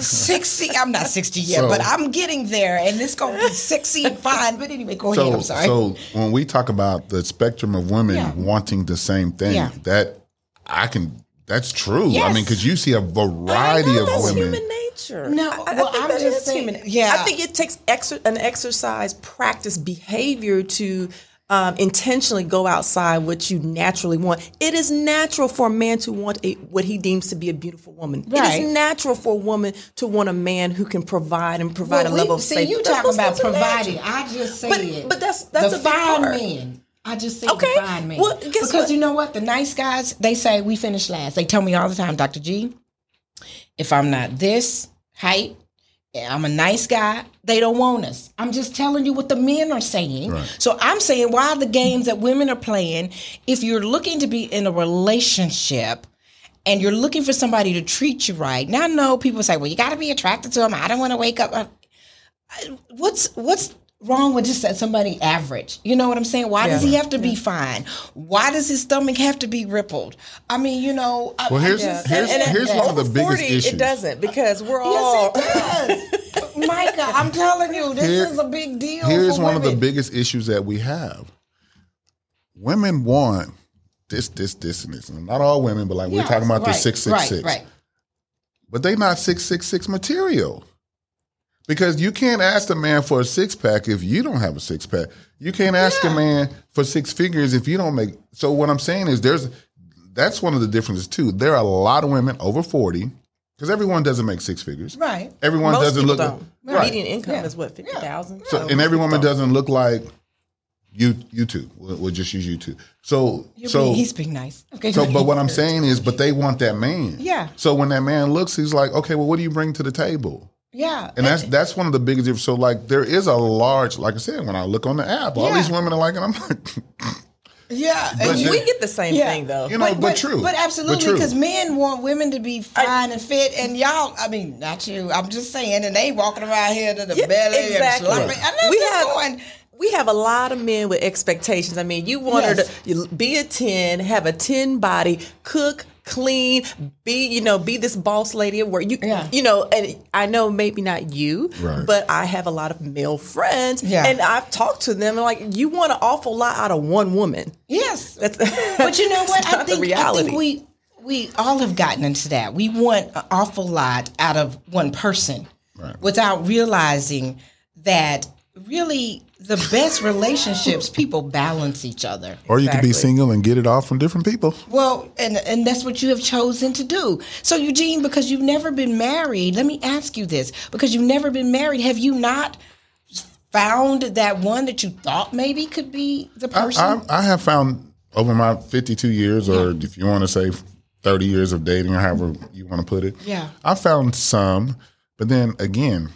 Sixty. I'm not sixty yet, So- but I'm getting there, and it's going to be sexy and fine. But anyway, go ahead. I'm sorry. so when we talk about the spectrum of women Yeah. wanting the same thing, Yeah. that I can, that's true. I mean, because you see a variety of That's women. human nature. No, I- I well, think I'm that just is saying- human- yeah. I think it takes exer- an exercise, practice, behavior to um, intentionally go outside what you naturally want. It is natural for a man to want a, what he deems to be a beautiful woman. It Right. is natural for a woman to want a man who can provide and provide Well, a level we- of see, you talking about providing? I just said, But- but that's- that's the a fine men. I just said Okay. fine men. Well, because what? you know what? The nice guys, they say we finish last. They tell me all the time, Dr. G, if I'm not this height, I'm a nice guy. They don't want us. I'm just telling you what the men are saying. Right. So I'm saying, why the games that women are playing? If you're looking to be in a relationship and you're looking for somebody to treat you right, now I know people say, well, you got to be attracted to them. I don't want to wake up. uh, What's what's wrong with just that somebody average? You know what I'm saying? Why does he have to be fine? Why does his stomach have to be rippled? I mean, you know. Well, I here's- just- here's- and- and- here's one of the Over biggest 40, issues. It doesn't because we're all. Yes, it does. Mica, I'm telling you, this Here- is a big deal. Here's for one of the biggest issues that we have. Women want this, this, this, and this. And not all women, but like we're talking about the right, six six right, six. Right. But they not six six six material. Because you can't ask a man for a six pack if you don't have a six pack. You can't ask Yeah. a man for six figures if you don't make. So what I'm saying is there's that's one of the differences too. There are a lot of women over forty because everyone doesn't make six figures. Right. Everyone Most doesn't people look don't. right. Median income Yeah. is what fifty thousand. So, and every woman doesn't look like you. You two. We'll, we'll just use you two. So, You're so, being, he's being nice. Okay. so, but what I'm saying is, but they want that man. Yeah. So when that man looks, he's like, okay, well, what do you bring to the table? Yeah. And that's that's one of the biggest differences. So like, there is a large, like I said, when I look on the app, all Yeah. these women are like, and I'm like, yeah. But and you- we get the same Yeah. thing though. you know, but, true, But absolutely, because men want women to be fine and fit, and y'all, I mean, not you, I'm just saying, and they walking around here to the Yeah, belly exactly. and slapping. And I'm We just have- going, we have a lot of men with expectations. I mean, you want her to be a 10, have a 10 body, cook, clean, be, you know, be this boss lady at work. You, Yeah. you know, and I know maybe not you, Right. but I have a lot of male friends. Yeah. And I've talked to them and like, you want an awful lot out of one woman. yes. That's, But you know what? I think, the reality. I think we we all have gotten into that. We want an awful lot out of one person Right. without realizing that really the best relationships people balance each other. or you could be single and get it all from different people. Well, and and that's what you have chosen to do. So Eugene, because you've never been married, let me ask you this: because you've never been married, have you not found that one that you thought maybe could be the person? I, I have found over my 52 years, or if you want to say 30 years of dating, or however you want to put it. Yeah. I found some, but then again,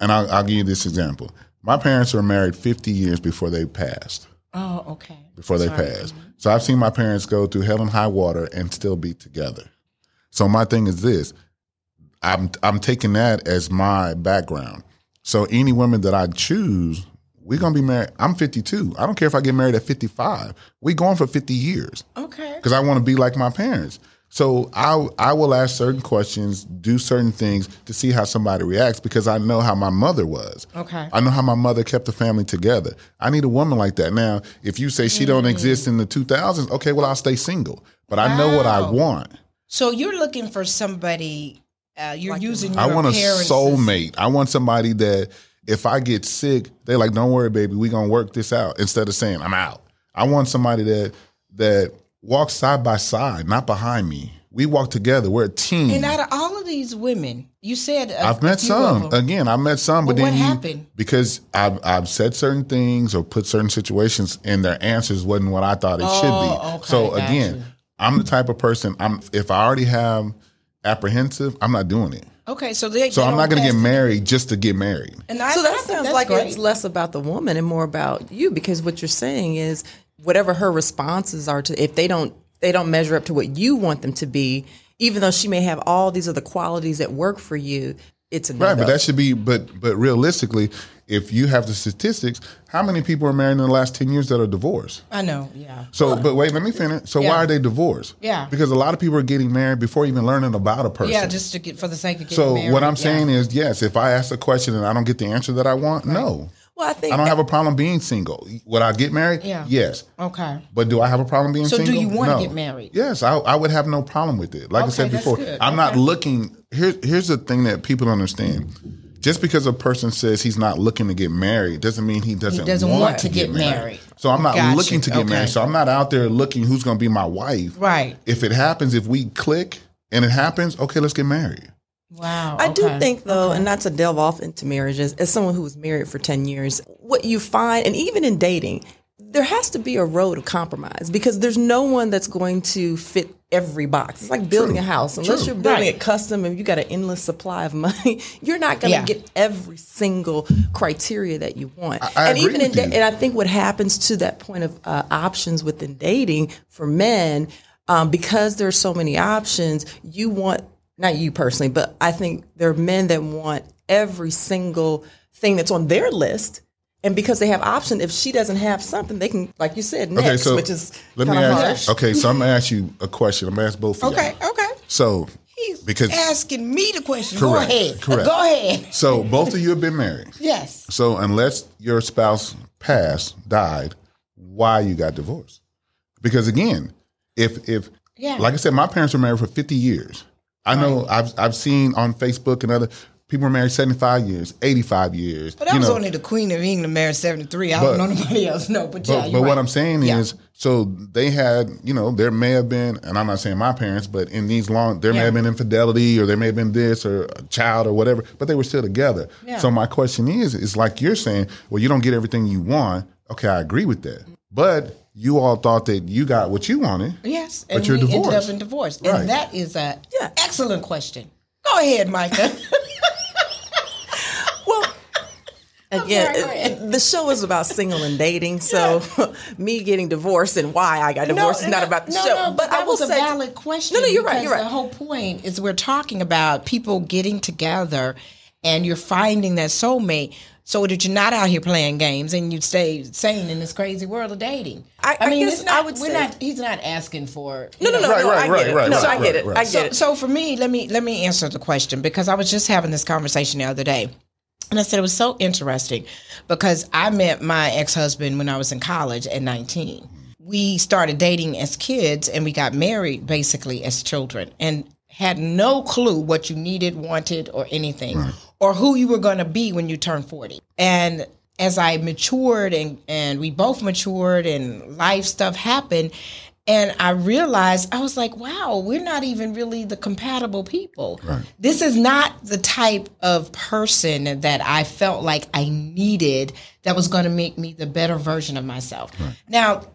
and I'll, I'll give you this example. My parents were married 50 years before they passed. oh, okay. Before they passed, so I've seen my parents go through hell and high water and still be together. So my thing is this: I'm I'm taking that as my background. So any women that I choose, we're gonna be married. I'm 52. I don't care if I get married at 55. We going for 50 years Okay. because I want to be like my parents. So I I will ask certain questions, do certain things to see how somebody reacts because I know how my mother was. Okay. I know how my mother kept the family together. I need a woman like that. Now, if you say she Mm. don't exist in the 2000s, okay, well I'll stay single. But I know what I want. So you're looking for somebody. Uh, you're using. Your I want a parents' soulmate. I want somebody that if I get sick, they're like, "Don't worry, baby, we gonna work this out." Instead of saying, "I'm out," I want somebody that that walks side by side, not behind me. We walk together. We're a team. And out of all of these women, you said a, I've a met few of some. them. Again, I met some, but Well, then what you- happened? because I've I've said certain things or put certain situations, and their answers wasn't what I thought it Oh, should be. Oh, okay, so again, you. I'm the type of person. I'm if I already have apprehensive, I'm not doing it. Okay, so they. So they I'm don't going to get the- married just to get married. And I, so I that sounds like great. it's less about the woman and more about you because what you're saying is whatever her responses are to if they don't they don't measure up to what you want them to be even though she may have all these other qualities that work for you it's a no Right, but that should be. But but realistically, if you have the statistics, how many people are married in the last ten years that are divorced? I know. Yeah. So, but wait, let me finish. So, why are they divorced? Yeah. because a lot of people are getting married before even learning about a person. Yeah, just to get for the sake of getting So married. what I'm yeah. saying is, yes, if I ask a question and I don't get the answer that I want, no, well i think I don't have a problem being single. Would I get married? Yeah. Yes. Okay. But do I have a problem being single? So do you wanna No. get married? Yes, I, I would have no problem with it. Like I said before, good. I'm not looking. Here's here's the thing that people don't understand. Just because a person says he's not looking to get married doesn't mean he doesn't, doesn't want, want to to get, get married. married. So I'm not looking to get Okay. married. So I'm not out there looking who's going to be my wife. Right. If it happens, if we click and it happens, okay, let's get married. Wow. I do think though, and not to delve off into marriages, as someone who was married for 10 years, what you find, and even in dating, there has to be a road of compromise because there's no one that's going to fit every box. It's like building a house. Unless True. you're building Right. it custom and you got an endless supply of money, you're not going to Yeah. get every single criteria that you want. I and agree even in with da- you. and I think what happens to that point of uh, options within dating for men, um, because are so many options, you want not you personally, but I think there are men that want every single thing that's on their list. And because they have option, if she doesn't have something, they can, like you said, next, Okay, so which is let me ask. harsh. Okay, so I'm gonna ask you a question. I'm gonna ask both of Okay. y'all. Okay. So He's Because- asking me the question. Correct, Go ahead. correct. Go ahead. So both of you have been married. Yes. So unless your spouse passed, died, why you got divorced? Because again, if if Yeah. like I said, my parents were married for fifty years. I know um, I've I've seen on Facebook and other people were married seventy five years, eighty five years. But I was know, only the Queen of England married 73. I But- don't know nobody else. No, but, but, yeah, but you're what. I'm saying Yeah. is, so they had, you know, there may have been, and I'm not saying my parents, but in these long, there may have been infidelity, or there may have been this, or a child, or whatever, but they were still together. Yeah. So my question is, is like you're saying, well, you don't get everything you want. Okay, I agree with that, but you all thought that you got what you wanted. Yes, But and you're we ended divorced. up in divorce. Right. And that is a Yeah. excellent question. Go ahead, Mica. Well, again, go the show is about single and dating. So me getting divorced and why I got divorced is not about the no, show. No, but that I will was a say, valid question. No, no, you're right, because you're right. The whole point is we're talking about people getting together, and you're finding that soulmate, so that you're not out here playing games and you stay sane in this crazy world of dating. I- I mean, guess it's not, I would we're say- not. He's not asking for. no, no, no, Right, no, right, I get right, it. right, no, right, I get it. right, I get So, it. so for me, let me let me answer the question because I was just having this conversation the other day. And I said it was so interesting because I met my ex husband when I was in college at 19. We started dating as kids and we got married basically as children and had no clue what you needed, wanted, or anything, or who you were going to be when you turned 40. And as I matured and, and we both matured and life stuff happened, and I realized I was like, wow, we're not even really the compatible people. This is not the type of person that I felt like I needed that was going to make me the better version of myself. Now,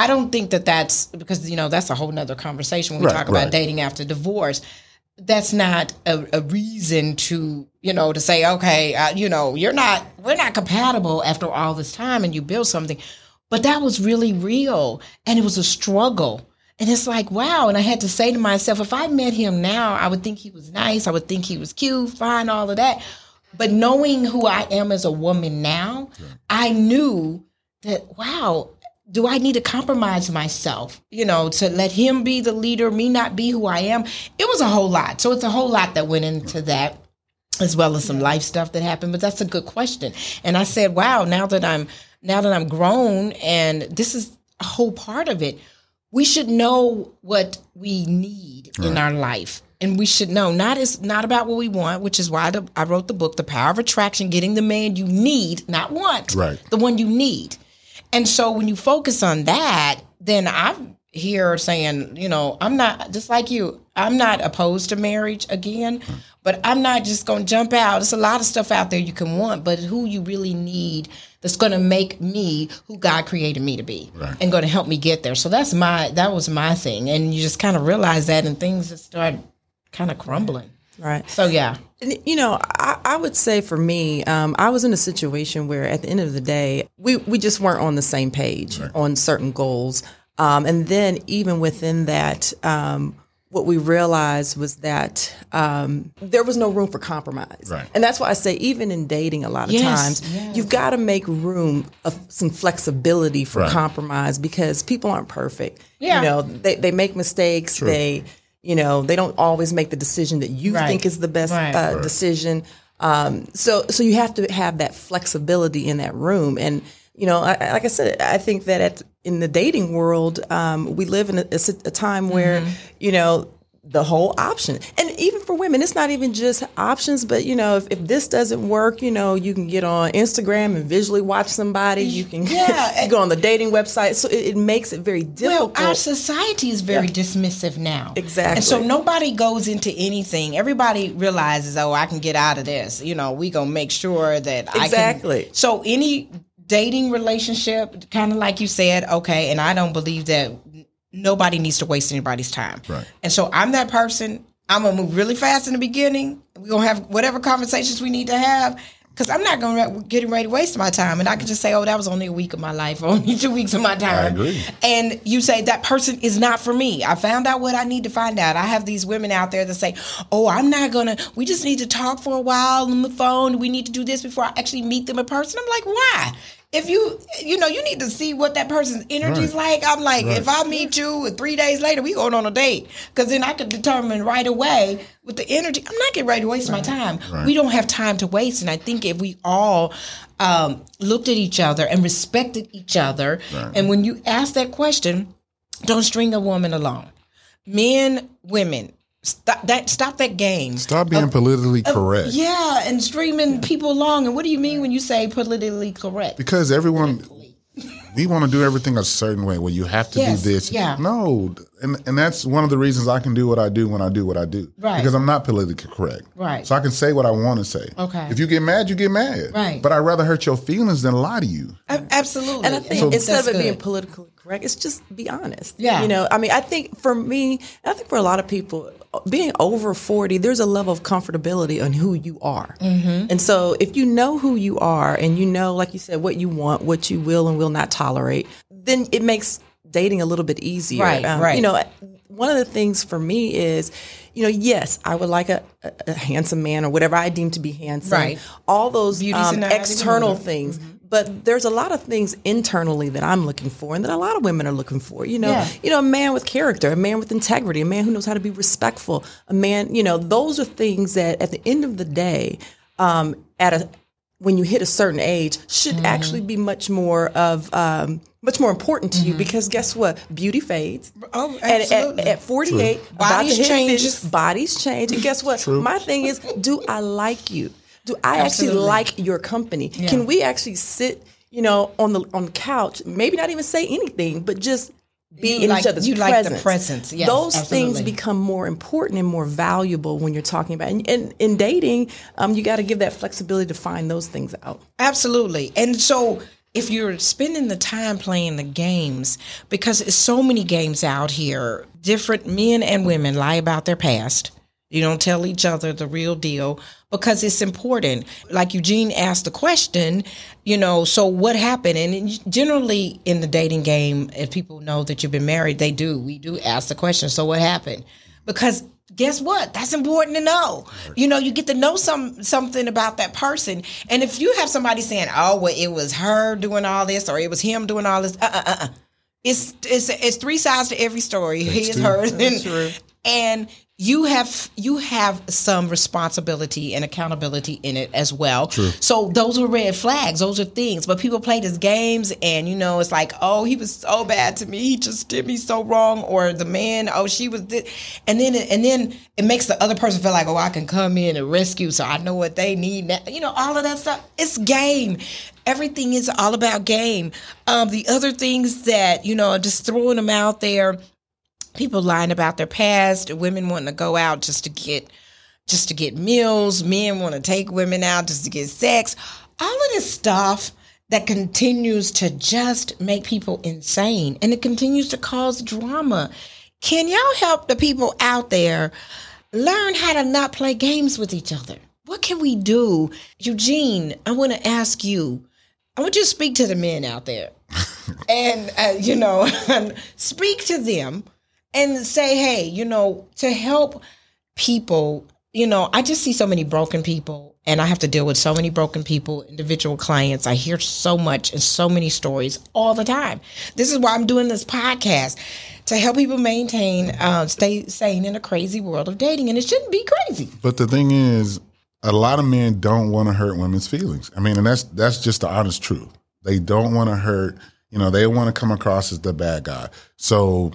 I don't think that that's because, you know, that's a whole nother conversation when we Right, talk about right. dating after divorce. That's not a, a reason to, you know, to say, okay, uh, you know, you're not, we're not compatible after all this time and you build something. But that was really real and it was a struggle. And it's like, wow. And I had to say to myself, if I met him now, I would think he was nice. I would think he was cute, fine, all of that. But knowing who I am as a woman now, I knew that, wow, do I need to compromise myself, you know, to let him be the leader, me not be who I am? It was a whole lot. So it's a whole lot that went into that as well as some life stuff that happened but that's a good question and i said wow now that i'm now that i'm grown and this is a whole part of it we should know what we need in our life and we should know not is not about what we want which is why the, i wrote the book the power of attraction getting the man you need not want Right. the one you need and so when you focus on that, then I'm here saying, you know, I'm not just like you. I'm not opposed to marriage again, but I'm not just going to jump out. There's a lot of stuff out there you can want, but who you really need that's going to make me who God created me to be Right. and going to help me get there. So that's my that was my thing, and you just kind of realize that, and things just start kind of crumbling. Right. So yeah, And, You know, I, I would say for me, um, I was in a situation where at the end of the day, we, we just weren't on the same page on certain goals. Um, and then even within that, um, what we realized was that um, there was no room for compromise. Right. And that's why I say, even in dating, a lot of Yes, times, yes. you've got to make room of some flexibility for Right. compromise because people aren't perfect. Yeah. You know, they, they make mistakes. They, you know, they don't always make the decision that you Right. think is the best Right. uh, decision. Um, so, so you have to have that flexibility in that room. And, you know, I, I- like I said, I think that at, in the dating world, um, we live in a, a a time where, Mm-hmm. you know, the whole option. And even for women, it's not even just options, but you know, if, if this doesn't work, you know, you can get on Instagram and visually watch somebody. You can Yeah. you go on the dating website. So it, it makes it very difficult. Well, our society is very dismissive now. Exactly. And so nobody goes into anything. Everybody realizes, oh, I can get out of this. You know, we gonna make sure that I can. Exactly. So any dating relationship, kind of like you said, okay, and I don't believe that nobody needs to waste anybody's time. Right. And so I'm that person. I'm gonna move really fast in the beginning. We're gonna have whatever conversations we need to have. Cause I'm not gonna getting ready to waste my time, and I can just say, "Oh, that was only a week of my life, only two weeks of my time." And you say that person is not for me. I found out what I need to find out. I have these women out there that say, "Oh, I'm not gonna. We just need to talk for a while on the phone. We need to do this before I actually meet them in person." I'm like, "Why? If you you know you need to see what that person's energy's Right. like i'm like Right. if i meet you three days later we going on a date because then i could determine right away with the energy i'm not getting ready to waste my time Right. we don't have time to waste and i think if we all um, looked at each other and respected each other Right. and when you ask that question don't string a woman along men women stop that stop that game Stop being politically correct. yeah and stringing people along and what do you mean when you say politically correct Because everyone, we want to do everything a certain way. Well, you have to Yes, do this. yeah. No, and and that's one of the reasons I can do what I do when I do what I do. Right. Because I'm not politically correct. Right. So I can say what I want to say. Okay. If you get mad, you get mad. Right. But I'd rather hurt your feelings than lie to you. A- absolutely And I think So instead of that's it being politically correct, it's just be honest. Yeah. You know, I mean, I think for me, I think for a lot of people, being over 40, there's a level of comfortability on who you are. Mm-hmm. And so if you know who you are and you know, like you said, what you want, what you will and will not tolerate, then it makes dating a little bit easier. Right, right. You know, one of the things for me is, you know, yes, I would like a, a, a handsome man or whatever I deem to be handsome. Right. All those um, in the eye of the external things. But there's a lot of things internally that I'm looking for and that a lot of women are looking for. You know, Yeah. you know, a man with character, a man with integrity, a man who knows how to be respectful, a man, you know, those are things that at the end of the day, um, at a when you hit a certain age, should Mm-hmm. actually be much more of um, much more important to you because guess what? Beauty fades. Mm-hmm. Oh, absolutely. at, at 48, about Bodies to hit changes. bodies change. And guess what? My thing is, do I like you? Do I actually like your company? Can we actually sit, you know, on the on the couch, maybe not even say anything, but just be You in like- each other's you like the presence. presence. Yes, Those absolutely. things become more important and more valuable when you're talking about. And, and in dating, um, you got to give that flexibility to find those things out. Absolutely. And so if you're spending the time playing the games, because it's so many games out here, different men and women lie about their past. You don't tell each other the real deal because it's important. Like Eugene asked the question, you know, so what happened? And generally in the dating game, if people know that you've been married, they do. We do ask the question, so what happened? Because guess what? That's important to know. You know, you get to know some something about that person. And if you have somebody saying, "Oh, well, it was her doing all this, or it was him doing all this," uh, uh, uh, uh. it's it's it's three sides to every story. His, true. hers, and and you have you have some responsibility and accountability in it as well. So those are red flags. Those are things. But people play these games, and you know, it's like, oh, he was so bad to me. He just did me so wrong. Or the man, oh, she was, this. and then and then it makes the other person feel like, oh, I can come in and rescue, so I know what they need. Now. You know, all of that stuff. It's game. Everything is all about game. Um, the other things that you know, just throwing them out there people lying about their past, women wanting to go out just to get just to get meals, men want to take women out just to get sex. All of this stuff that continues to just make people insane and it continues to cause drama. Can y'all help the people out there learn how to not play games with each other? What can we do? Eugene, I want to ask you. I want you to speak to the men out there and, uh, you know, speak to them and say, hey, you know, to help people, you know, I just see so many broken people and I have to deal with so many broken people, individual clients. I hear so much and so many stories all the time. This is why I'm doing this podcast to help people maintain, uh, stay sane in a crazy world of dating. And it shouldn't be crazy. But the thing is, a lot of men don't want to hurt women's feelings. I mean, and that's that's just the honest truth. They don't want to hurt. You know, they want to come across as the bad guy. So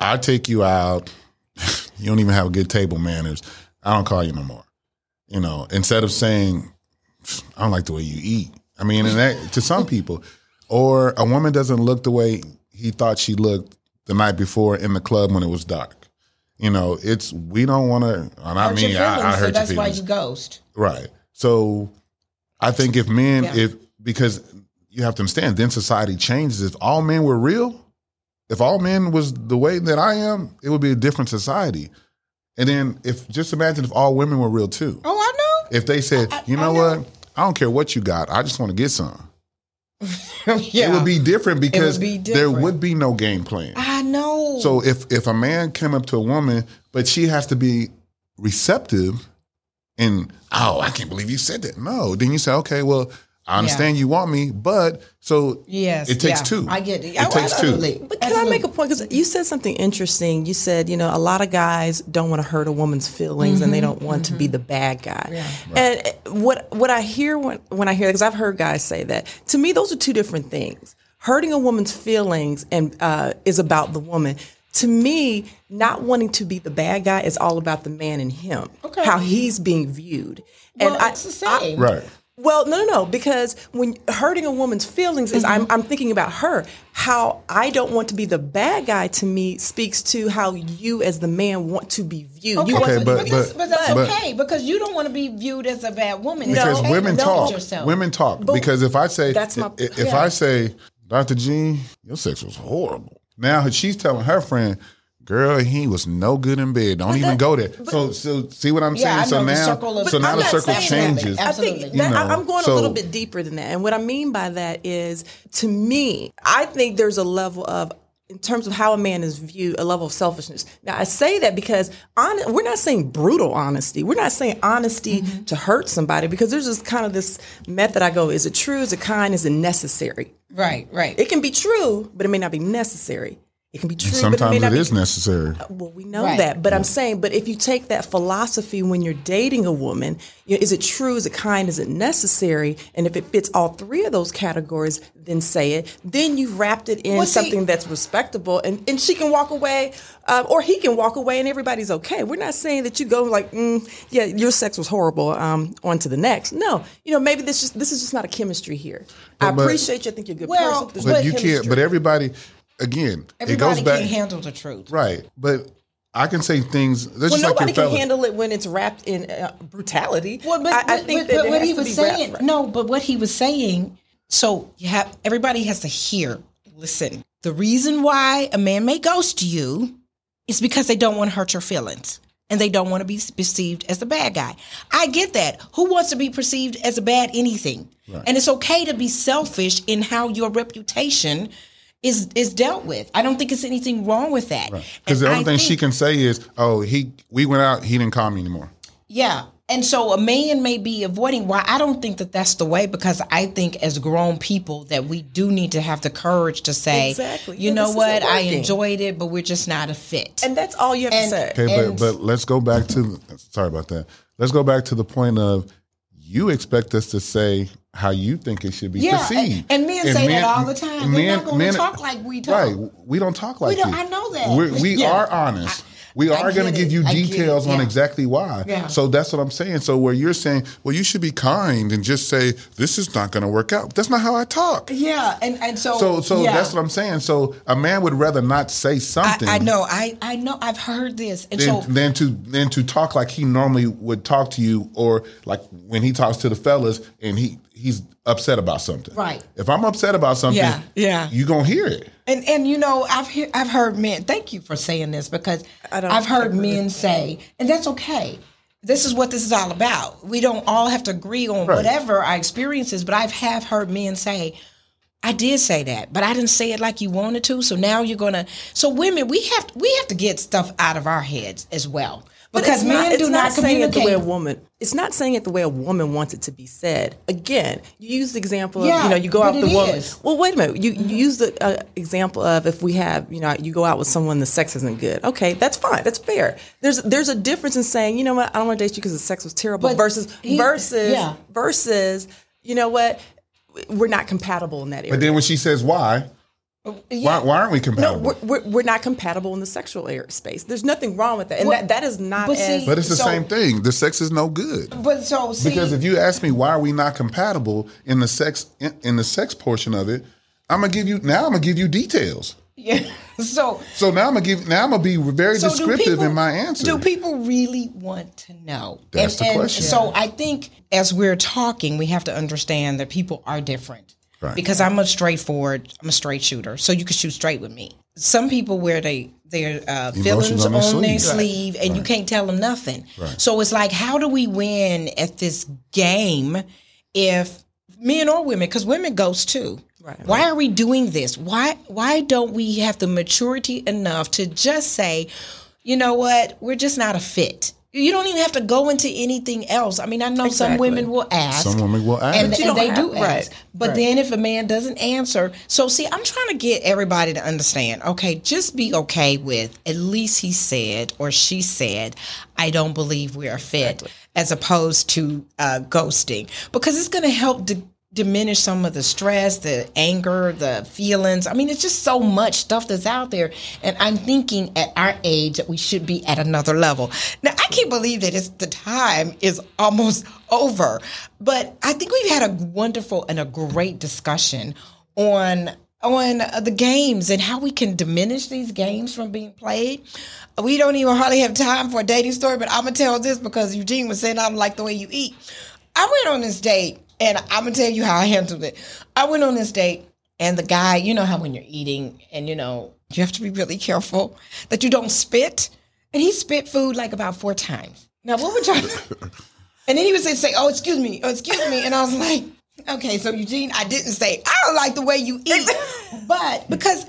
I take you out. You don't even have good table manners. I don't call you no more. You know, instead of saying, I don't like the way you eat. I mean, and that to some people, or a woman doesn't look the way he thought she looked the night before in the club when it was dark. You know, it's we don't want to. And I mean, I, I so hurt your that's why you ghost. Right. So I think if men, Yeah. if because you have to understand, then society changes. If all men were real, if all men was the way that I am, it would be a different society. And then if just imagine if all women were real too. Oh, I know. If they said, I- you I know, know. what, I don't care what you got, I just want to get some. yeah. It would be different because be there would be no game plan. I know. So if if a man came up to a woman, but she has to be receptive and oh, I can't believe you said that. No, then you say, okay, well, I understand you want me, but so Yes, it takes yeah, two. I get it. It takes Absolutely. two. But can I make a point? Because you said something interesting. You said, you know, a lot of guys don't want to hurt a woman's feelings and they don't want to be the bad guy. And uh, what what I hear when, when I hear that, because I've heard guys say that, to me, those are two different things. Hurting a woman's feelings and uh, is about the woman. To me, not wanting to be the bad guy is all about the man in him, Okay. how he's being viewed. Well, and I- it's the same. Right. Well, no, no, no. Because when hurting a woman's feelings is, Mm-hmm. I'm, I'm thinking about her. How I don't want to be the bad guy to me speaks to how you, as the man, want to be viewed. You Okay, want but- but, that's, but that's but- okay because you don't want to be viewed as a bad woman. It's because okay women to talk. love yourself. Women talk. because if I say that's my- i- if yeah. I say, Dr. G, your sex was horrible. Now she's telling her friend, girl, he was no good in bed. Don't even that- go there. So so see what I'm Yeah, I saying? So now circle of- so now I'm the circle saying that. changes. I Absolutely. think that, You I, know, I'm going so- a little bit deeper than that. And what I mean by that is, to me, I think there's a level of, in terms of how a man is viewed, a level of selfishness. Now, I say that because hon- we're not saying brutal honesty. We're not saying honesty Mm-hmm. to hurt somebody because there's this kind of this method I go, is it true? Is it kind? Is it necessary? right, right. It can be true, but it may not be necessary. It can be true, but it may Sometimes not it be necessary. well, we know Right. that, but I'm saying, but if you take that philosophy when you're dating a woman, you know, is it true? Is it kind? Is it necessary? And if it fits all three of those categories, then say it. Then you've wrapped it in Well, see- something that's respectable, and, and she can walk away, um, or he can walk away, and everybody's okay. We're not saying that you go like, mm, yeah, your sex was horrible. Um, on to the next. No, you know, maybe this just this is just not a chemistry here. I but- appreciate you. I think you're a good Well, person. There's But no you can't but everybody again, it Everybody goes back can't handle the truth. right. But I can say things that's Well, just like nobody your can fellas. handle it when it's wrapped in uh, brutality. Well, but, I, I think but- that but what he was saying, wrapped- no, but what he was saying, so you have everybody has to hear. Listen, the reason why a man may ghost you is because they don't want to hurt your feelings and they don't want to be perceived as the bad guy. I get that. Who wants to be perceived as a bad anything? And it's okay to be selfish in how your reputation is is dealt with. I don't think it's anything wrong with that. Because the And only I thing she can say is, "Oh, he we went out, he didn't call me anymore." Yeah. And so a man may be avoiding why I don't think that that's the way because I think as grown people that we do need to have the courage to say, Exactly. you Yeah, know what, I enjoyed it, but we're just not a fit. and that's all you have And- to say. Okay, And- but but let's go back to sorry about that. Let's go back to the point of you expect us to say how you think it should be Yeah, perceived. and- and men say that all the time. They're not gonna talk like we talk. Right, we don't talk like we don't- you. I know that. We're, we Yeah. are honest. We I are going to give you I details on exactly why. Yeah. So that's what I'm saying. So where you're saying, well, you should be kind and just say this is not going to work out. That's not how I talk. yeah, and, and so So so yeah. that's what I'm saying. So a man would rather not say I, something. I know, I I know, I've heard this, and than, so than to than to talk like he normally would talk to you, or like when he talks to the fellas and he he's upset about something. Right. If I'm upset about something, Yeah, yeah. you gonna hear it. And and you know, I've hear, I've heard men. Thank you for saying this because I don't I've heard agree. men say, and that's okay. This is what this is all about. We don't all have to agree on Right. whatever our experiences, but I've have heard men say, "I did say that, but I didn't say it like you wanted to." So now you're gonna. So women, we have we have to get stuff out of our heads as well But because it's men not, do it's not, saying it the way a woman. It's not saying it the way a woman wants it to be said. Again, you use the example of Yeah, you know you go out with the woman. is. Well, wait a minute. You, you use the uh, example of if we have you know you go out with someone the sex isn't good. Okay, that's fine. That's fair. There's there's a difference in saying you know what I don't want to date you because the sex was terrible But versus he- versus yeah. versus you know what we're not compatible in that area. But then when she says why, why, why aren't we No, compatible? we're, we're, we're not compatible in the sexual area space. There's nothing wrong with that, and Well, that, that is not but as. see- but it's the So- same thing. The sex is no good. But so see, Because if you ask me why are we not compatible in the sex in, in the sex portion of it, I'm gonna give you now. I'm gonna give you details. yeah, so So now I'm gonna give. Now I'm gonna be very So descriptive people- in my answer. Do people really want to know? That's the question. So I think as we're talking, we have to understand that people are different. Right. Because I'm a straightforward, I'm a straight shooter, so you can shoot straight with me. Some people wear they their uh, feelings on on, their their sleeve. sleeve, and you can't tell them nothing. Right. So it's like, how do we win at this game if men or women? Because women ghost too. Right. Why are we doing this? Why why don't we have the maturity enough to just say, you know what, we're just not a fit. You don't even have to go into anything else. I mean, I know some women will ask. Some women will ask. and, But you and they have- do ask. right, But right. then if a man doesn't answer, so see, I'm trying to get everybody to understand. Okay, just be okay with at least he said or she said, "I don't believe we are fit," as opposed to uh, ghosting, because it's going to help. di- diminish some of the stress the anger the feelings i mean it's just so much stuff that's out there and i'm thinking at our age that we should be at another level now i can't believe that it's the time is almost over but i think we've had a wonderful and a great discussion on on uh, the games and how we can diminish these games from being played. We don't even hardly have time for a dating story, but I'm gonna tell this because Eugene was saying I don't like the way you eat. I went on this date, and I'm gonna tell you how I handled it. I went on this date, and the guy, you know how when you're eating, and you know you have to be really careful that you don't spit, and he spit food like about four times. Now, what would y'all? And then he would say, say, oh, excuse me, oh, excuse me. And I was like, okay, so Eugene, I didn't say, I don't like the way you eat. but because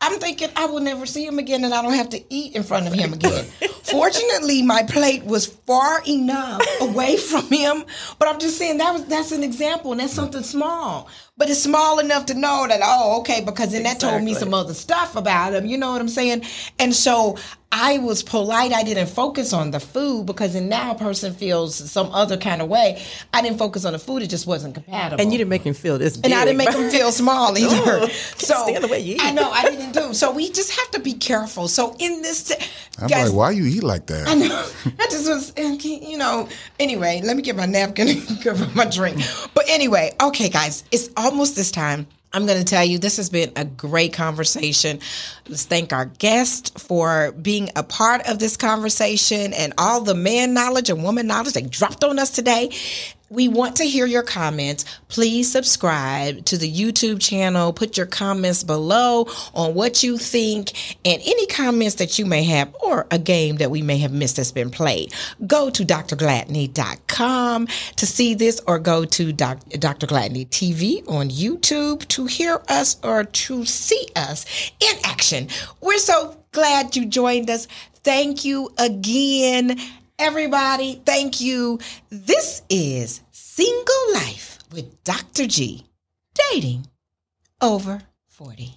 I'm thinking I will never see him again and I don't have to eat in front of him again. Fortunately, my plate was far enough away from him. But I'm just saying that was that's an example and that's something small. But it's small enough to know that, oh, okay, because then that told me some other stuff about him. You know what I'm saying? And so I was polite. I didn't focus on the food because then now a person feels some other kind of way. I didn't focus on the food. It just wasn't compatible. And you didn't make him feel this big. And I didn't make them feel small oh, either. so stand the way you eat. I know I didn't do. So we just have to be careful. So in this, I'm guys, like, why you eat like that? I know. I just was, you know. Anyway, let me get my napkin and cover my drink. But anyway, okay, guys, it's almost this time. I'm going to tell you this has been a great conversation. Let's thank our guest for being a part of this conversation and all the man knowledge and woman knowledge they dropped on us today. We want to hear your comments. Please subscribe to the YouTube channel. Put your comments below on what you think and any comments that you may have or a game that we may have missed that's been played. Go to drgladney.com to see this or go to Doc, Dr. Gladney TV on YouTube to hear us or to see us in action. We're so glad you joined us. Thank you again. Everybody, thank you. This is Single Life with Dr. G. Dating over 40.